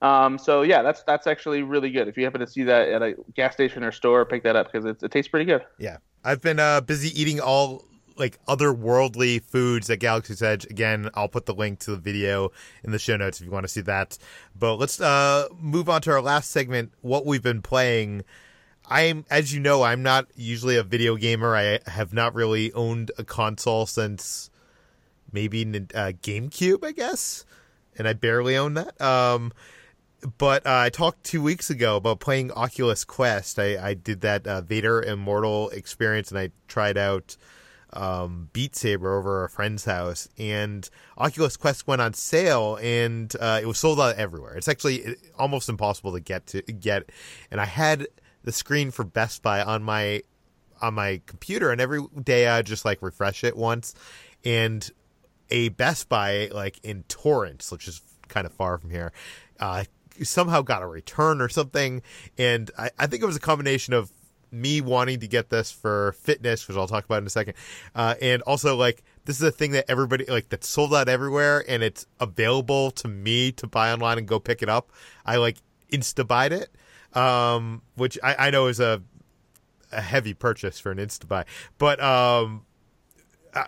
Um, so yeah, that's that's actually really good. If you happen to see that at a gas station or store, pick that up because it, it tastes pretty good. Yeah, I've been uh, busy eating all like otherworldly foods at Galaxy's Edge. Again, I'll put the link to the video in the show notes if you want to see that. But let's uh, move on to our last segment. What we've been playing. I'm, as you know, I'm not usually a video gamer. I have not really owned a console since maybe uh, GameCube, I guess, and I barely own that. Um, but uh, I talked two weeks ago about playing Oculus Quest. I, I did that uh, Vader Immortal experience, and I tried out um, Beat Saber over a friend's house. And Oculus Quest went on sale, and uh, it was sold out everywhere. It's actually almost impossible to get to get. And I had the screen for Best Buy on my on my computer, and every day I just like refresh it once, and a Best Buy like in Torrance, which is kind of far from here, uh, somehow got a return or something. And I, I think it was a combination of me wanting to get this for fitness, which I'll talk about in a second, uh, and also like this is a thing that everybody like that's sold out everywhere and it's available to me to buy online and go pick it up. I like insta buy it, um, which I, I know is a a heavy purchase for an insta buy, but um,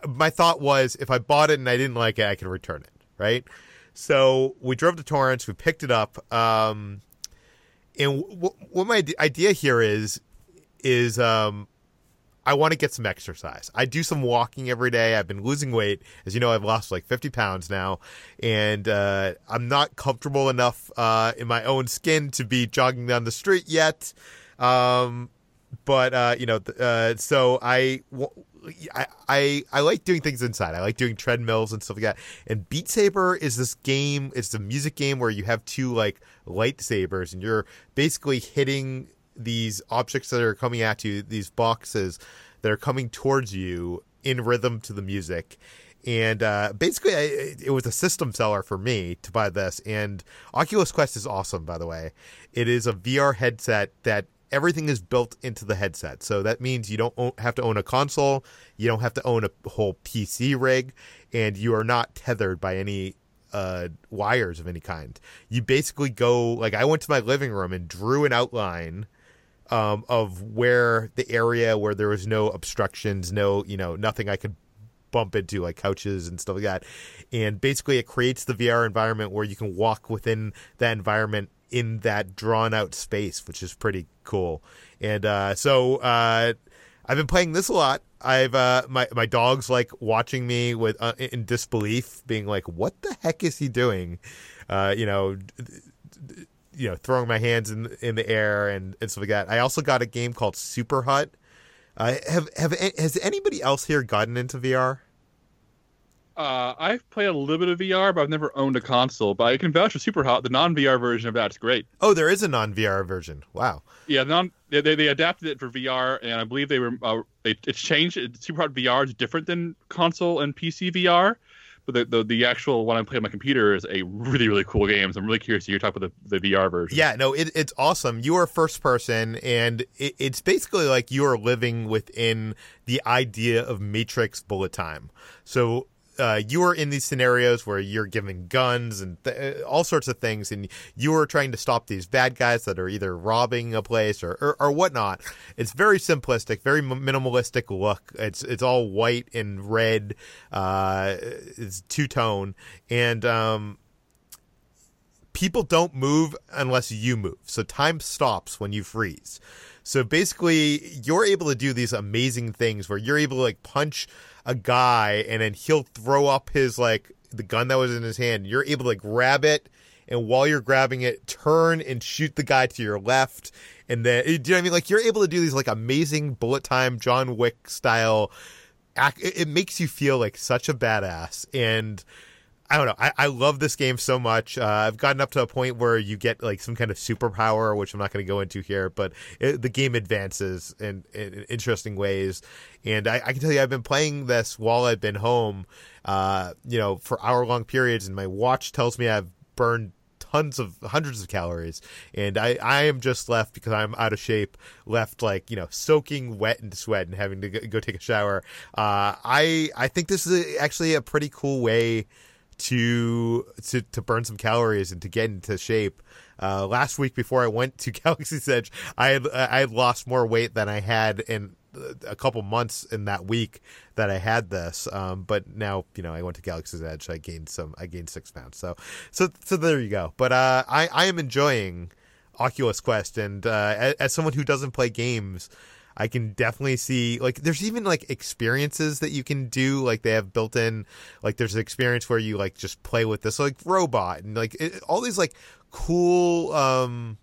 my thought was if I bought it and I didn't like it, I could return it, right? So we drove to Torrance, we picked it up, um, and what my idea here is is um, I want to get some exercise. I do some walking every day. I've been losing weight, as you know. I've lost like fifty pounds now, and uh, I'm not comfortable enough uh, in my own skin to be jogging down the street yet. Um, but uh, you know, uh, so I I, I I like doing things inside. I like doing treadmills and stuff like that. And Beat Saber is this game. It's a music game where you have two like lightsabers, and you're basically hitting these objects that are coming at you. These boxes that are coming towards you in rhythm to the music. And uh, basically, I, it was a system seller for me to buy this. And Oculus Quest is awesome, by the way. It is a VR headset that everything is built into the headset. So that means you don't have to own a console, you don't have to own a whole PC rig, and you are not tethered by any uh, wires of any kind. You basically go like I went to my living room and drew an outline um, of where the area where there was no obstructions, no you know nothing I could bump into like couches and stuff like that. And basically, it creates the VR environment where you can walk within that environment in that drawn out space, which is pretty cool. And uh, so uh, I've been playing this a lot. I've uh, my my dog's like watching me with uh, in disbelief, being like, "What the heck is he doing?" Uh, you know, you know, throwing my hands in in the air and, and stuff like that. I also got a game called Super Hot. Uh, have have has anybody else here gotten into VR? Uh, I've played a little bit of VR, but I've never owned a console. But I can vouch for Super Hot. The non VR version of that's great. Oh, there is a non VR version. Wow. Yeah, non they, they adapted it for VR, and I believe they were uh, it, it's changed. Super Hot VR is different than console and PC VR. But the, the, the actual one I play on my computer is a really really cool game. So I'm really curious to hear talk about the, the VR version. Yeah, no, it, it's awesome. You are first person, and it, it's basically like you are living within the idea of Matrix bullet time. So uh, you are in these scenarios where you're given guns and th- uh, all sorts of things, and you are trying to stop these bad guys that are either robbing a place or, or, or whatnot. It's very simplistic, very minimalistic look. It's it's all white and red. Uh, it's two tone, and um, people don't move unless you move. So time stops when you freeze. So basically, you're able to do these amazing things where you're able to like punch a guy and then he'll throw up his like the gun that was in his hand. You're able to like, grab it and while you're grabbing it, turn and shoot the guy to your left. And then, do you know what I mean? Like you're able to do these like amazing bullet time John Wick style. Act, it makes you feel like such a badass and I don't know. I, I love this game so much. Uh, I've gotten up to a point where you get like some kind of superpower, which I'm not going to go into here, but it, the game advances in, in, in interesting ways. And I, I, can tell you, I've been playing this while I've been home, uh, you know, for hour long periods, and my watch tells me I've burned tons of hundreds of calories and I, I am just left because i'm out of shape left like you know soaking wet and sweat and having to go, take a shower uh, i i think this is actually a pretty cool way to to to burn some calories and to get into shape. Uh, last week before I went to Galaxy's Edge, I had I had lost more weight than I had in a couple months in that week that I had this. Um, but now, you know, I went to Galaxy's Edge. I gained some. I gained six pounds. So, so, so there you go. But uh, I, I am enjoying Oculus Quest, and uh, as, as someone who doesn't play games. I can definitely see like there's even like experiences that you can do like they have built in like there's an experience where you like just play with this like robot and like it, all these like cool um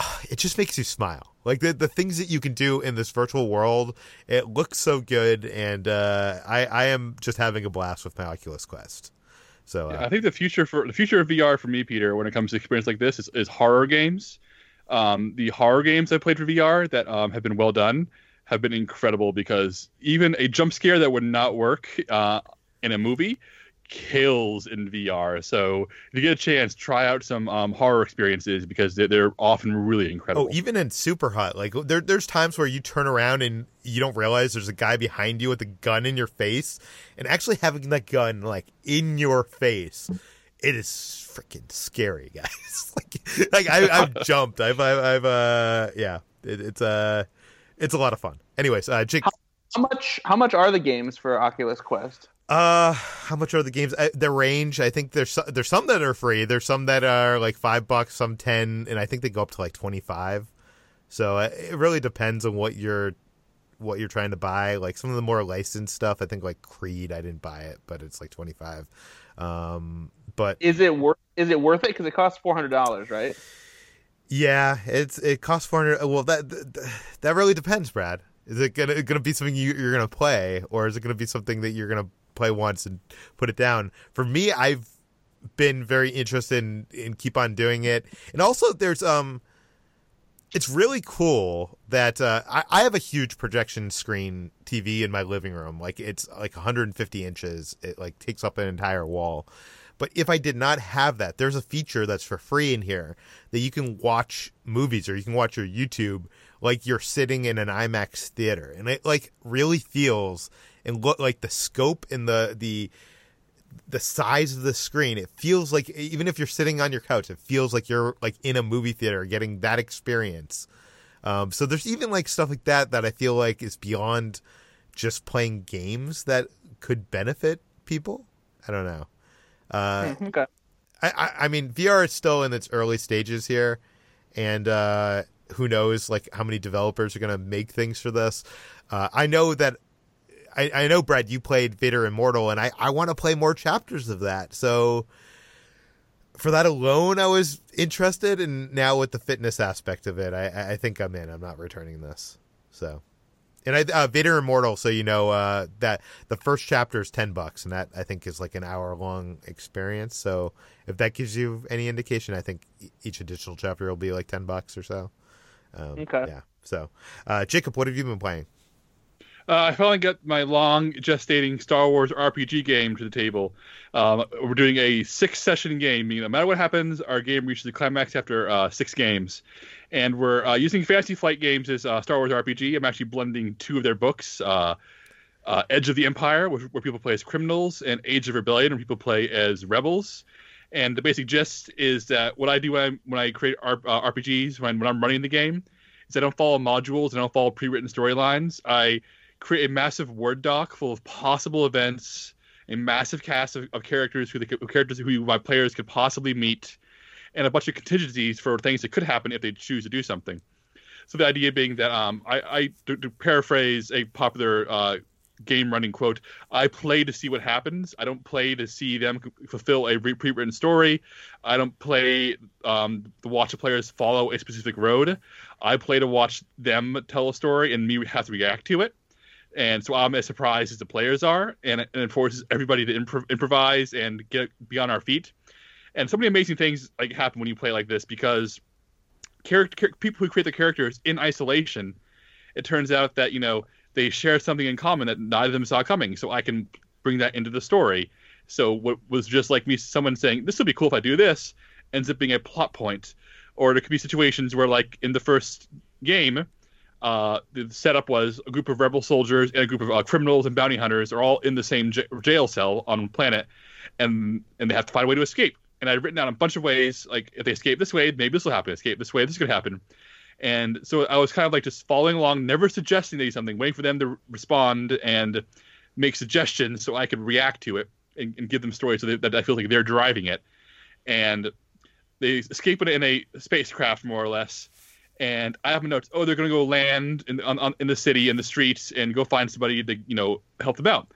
it just makes you smile. Like the the things that you can do in this virtual world, it looks so good, and uh, I I am just having a blast with my Oculus Quest. So uh, I think the future for the future of VR for me, Peter, when it comes to experience like this, is, is horror games. Um, the horror games I played for VR that um, have been well done have been incredible because even a jump scare that would not work uh, in a movie kills in VR. So if you get a chance, try out some um, horror experiences because they're, they're, often really incredible. Oh, even in Super Hot, like there, there's times where you turn around and you don't realize there's a guy behind you with a gun in your face, and actually having that gun like in your face, it is freaking scary, guys. like, like I, have jumped. I've, I've, I've, uh, yeah, it, it's uh, it's a lot of fun. Anyways, uh, Jake. How, how much? How much are the games for Oculus Quest? Uh, how much are the games? Uh, the range, I think there's there's some that are free. There's some that are like five bucks, some ten, and I think they go up to like twenty five. So uh, it really depends on what you're what you're trying to buy. Like some of the more licensed stuff, I think like Creed, I didn't buy it, but it's like twenty five. Um, but is it worth is it worth it? Because it costs four hundred dollars, right? Yeah, it's it costs four hundred. Well, that, that really depends, Brad. Is it gonna gonna be something you, you're gonna play, or is it gonna be something that you're gonna play once and put it down. For me, I've been very interested in, in keep on doing it. And also there's um it's really cool that uh, I, I have a huge projection screen TV in my living room. Like it's like 150 inches. It like takes up an entire wall. But if I did not have that, there's a feature that's for free in here that you can watch movies or you can watch your YouTube like you're sitting in an IMAX theater, and it like really feels and look like the scope and the the the size of the screen it feels like even if you're sitting on your couch it feels like you're like in a movie theater getting that experience. Um, so there's even like stuff like that that i feel like is beyond just playing games that could benefit people. I don't know uh, hmm, okay. I, I, I mean vr is still in its early stages here and uh, who knows like how many developers are going to make things for this uh, i know that I, I know, Brad, you played Vader Immortal, and I, I want to play more chapters of that. So for that alone, I was interested, and now with the fitness aspect of it, I, I think I'm in. I'm not returning this. So, and I uh, Vader Immortal, so you know uh, that the first chapter is ten bucks, and that I think is like an hour long experience. So if that gives you any indication, I think each additional chapter will be like ten bucks or so. Um, okay. Yeah. So, uh, Jacob, what have you been playing? Uh, I finally got my long gestating Star Wars RPG game to the table. Um, we're doing a six session game, meaning no matter what happens, our game reaches the climax after uh, six games. And we're uh, using Fantasy Flight Games as uh, Star Wars RPG. I'm actually blending two of their books uh, uh, Edge of the Empire, where, where, people play as criminals, and Age of Rebellion, where people play as rebels. And the basic gist is that what I do when I, when I create RPGs, when, when I'm running the game, is I don't follow modules, and I don't follow pre written storylines. I create a massive word doc full of possible events, a massive cast of, of characters who the characters who my players could possibly meet, and a bunch of contingencies for things that could happen if they choose to do something. So the idea being that um, I, I to, to paraphrase a popular uh, game running quote, I play to see what happens. I don't play to see them fulfill a pre-written story. I don't play um, to watch the players follow a specific road. I play to watch them tell a story and me have to react to it and so I'm as surprised as the players are, and, and it forces everybody to improv- improvise and get be on our feet. And so many amazing things like happen when you play like this because character people who create the characters in isolation, it turns out that you know they share something in common that neither of them saw coming. So I can bring that into the story. So what was just like me, someone saying this would be cool if I do this, ends up being a plot point, or there could be situations where like in the first game uh, the setup was a group of rebel soldiers and a group of uh, criminals and bounty hunters are all in the same j- jail cell on planet, and and they have to find a way to escape. And I'd written down a bunch of ways, like if they escape this way, maybe this will happen. Escape this way, this could happen. And so I was kind of like just following along, never suggesting they do something, waiting for them to respond and make suggestions so I could react to it and, and give them stories so that, that I feel like they're driving it. And they escape in a spacecraft, more or less. And I have my notes. Oh, they're going to go land in on, on, in the city in the streets and go find somebody to you know help them out.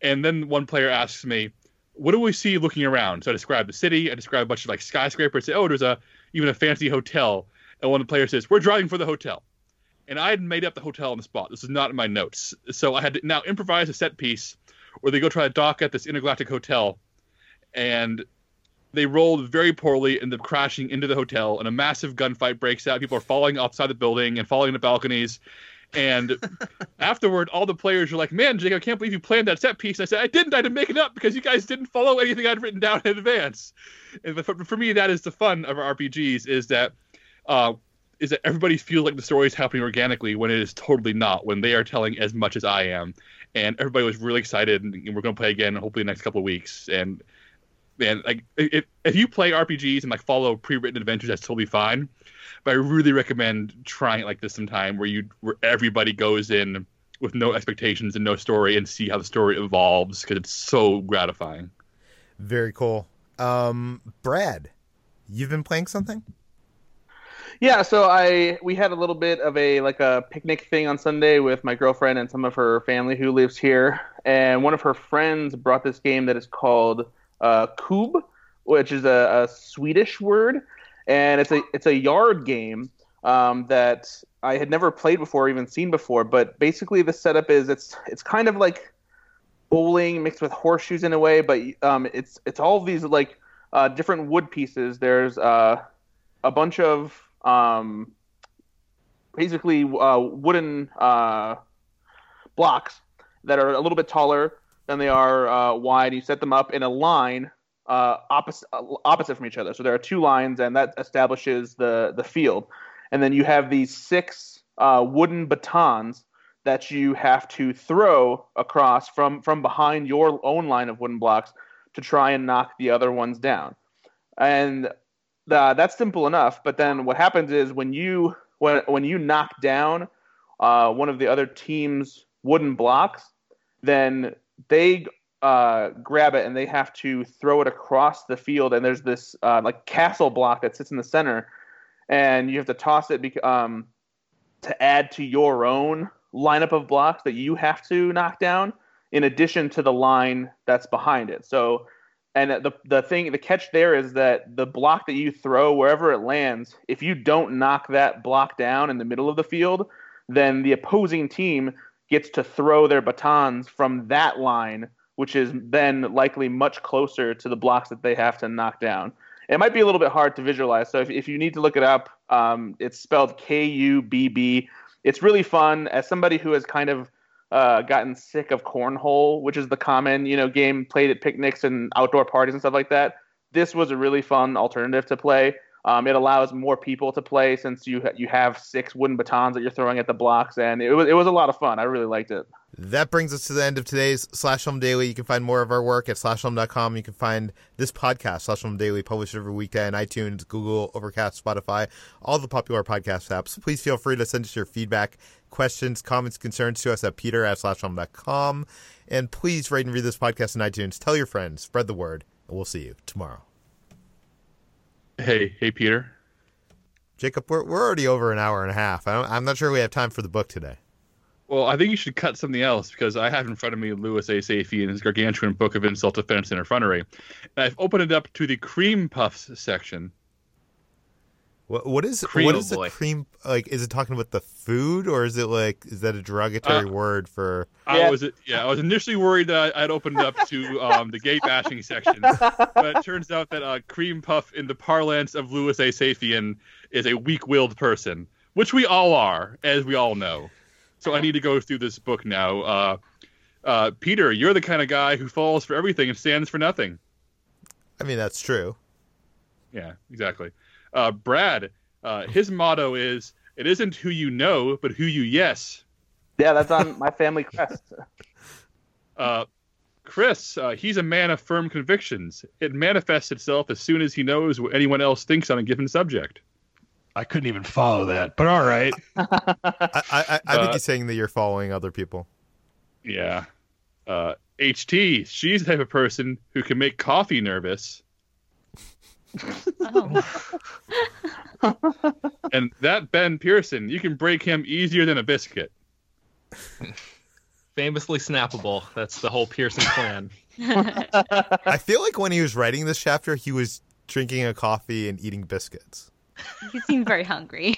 And then one player asks me, "What do we see looking around?" So I describe the city. I describe a bunch of like skyscrapers. Say, "Oh, there's a even a fancy hotel." And one of the players says, "We're driving for the hotel." And I had made up the hotel on the spot. This is not in my notes. So I had to now improvise a set piece where they go try to dock at this intergalactic hotel, and they rolled very poorly, end up crashing into the hotel, and a massive gunfight breaks out. People are falling outside the building and falling into balconies. And afterward, all the players are like, "Man, Jake, I can't believe you planned that set piece." And I said, "I didn't. I didn't make it up because you guys didn't follow anything I'd written down in advance." And for, for me, that is the fun of our RPGs: is that uh, is that everybody feels like the story is happening organically when it is totally not. When they are telling as much as I am, and everybody was really excited, and we're going to play again, hopefully the next couple of weeks. And man, like if if you play RPGs and like follow pre-written adventures, that's totally fine. But I really recommend trying it like this sometime, where you where everybody goes in with no expectations and no story, and see how the story evolves because it's so gratifying. Very cool. Um, Brad, you've been playing something? Yeah, so I we had a little bit of a like a picnic thing on Sunday with my girlfriend and some of her family who lives here, and one of her friends brought this game that is called uh, Kubb, which is a, a, Swedish word, and it's a it's a yard game um, that I had never played before, or even seen before. But basically, the setup is it's it's kind of like bowling mixed with horseshoes in a way, but um, it's it's all these like uh, different wood pieces. There's uh, a bunch of um, basically uh, wooden uh, blocks that are a little bit taller than they are uh, wide. You set them up in a line uh, opposite opposite from each other. So there are two lines, and that establishes the the field. And then you have these six uh, wooden batons that you have to throw across from from behind your own line of wooden blocks to try and knock the other ones down. And uh, that's simple enough. But then what happens is when you when when you knock down uh, one of the other team's wooden blocks, then they uh, grab it and they have to throw it across the field. And there's this uh, like castle block that sits in the center, and you have to toss it be- um, to add to your own lineup of blocks that you have to knock down, in addition to the line that's behind it. So and the the thing, the catch there is that the block that you throw wherever it lands, if you don't knock that block down in the middle of the field, then the opposing team gets to throw their batons from that line, which is then likely much closer to the blocks that they have to knock down. It might be a little bit hard to visualize, so if, if you need to look it up, um, it's spelled K U B B. It's really fun. As somebody who has kind of uh, gotten sick of cornhole, which is the common you know game played at picnics and outdoor parties and stuff like that. This was a really fun alternative to play. Um, it allows more people to play since you ha- you have six wooden batons that you're throwing at the blocks, and it was it was a lot of fun. I really liked it. That brings us to the end of today's Slash Film Daily. You can find more of our work at slashfilm.com. You can find this podcast, Slash Film Daily, published every weekday on iTunes, Google, Overcast, Spotify, all the popular podcast apps. Please feel free to send us your feedback, questions, comments, concerns to us at peter at slashfilm.com. And please rate and read this podcast on iTunes. Tell your friends, spread the word, and we'll see you tomorrow. Hey, hey, Peter. Jacob, we're, we're already over an hour and a half. I am not sure we have time for the book today. Well, I think you should cut something else because I have in front of me Louis A. Safian and his gargantuan book of insult, defense, and effrontery. And I've opened it up to the cream puffs section. What what is Cream, what is the cream like? Is it talking about the food or is it like is that a derogatory Uh, word for? I Yeah. was yeah, I was initially worried that I- I'd opened up to um, the gay bashing section, but it turns out that uh, cream puff, in the parlance of Louis A. Safian, is a weak-willed person, which we all are, as we all know. So I need to go through this book now. Uh, uh, Peter, you're the kind of guy who falls for everything and stands for nothing. I mean, that's true. Yeah, exactly. Uh, Brad, uh, his motto is "It isn't who you know, but who you yes." Yeah, that's on my family crest. Uh, Chris, uh, he's a man of firm convictions. It manifests itself as soon as he knows what anyone else thinks on a given subject. I couldn't even follow that, but all right. I, I, I think Uh, he's saying that you're following other people. Yeah. Uh, HT, she's the type of person who can make coffee nervous. Oh. And that Ben Pearson, you can break him easier than a biscuit. Famously snappable. That's the whole Pearson plan. I feel like when he was writing this chapter, he was drinking a coffee and eating biscuits. he seemed very hungry.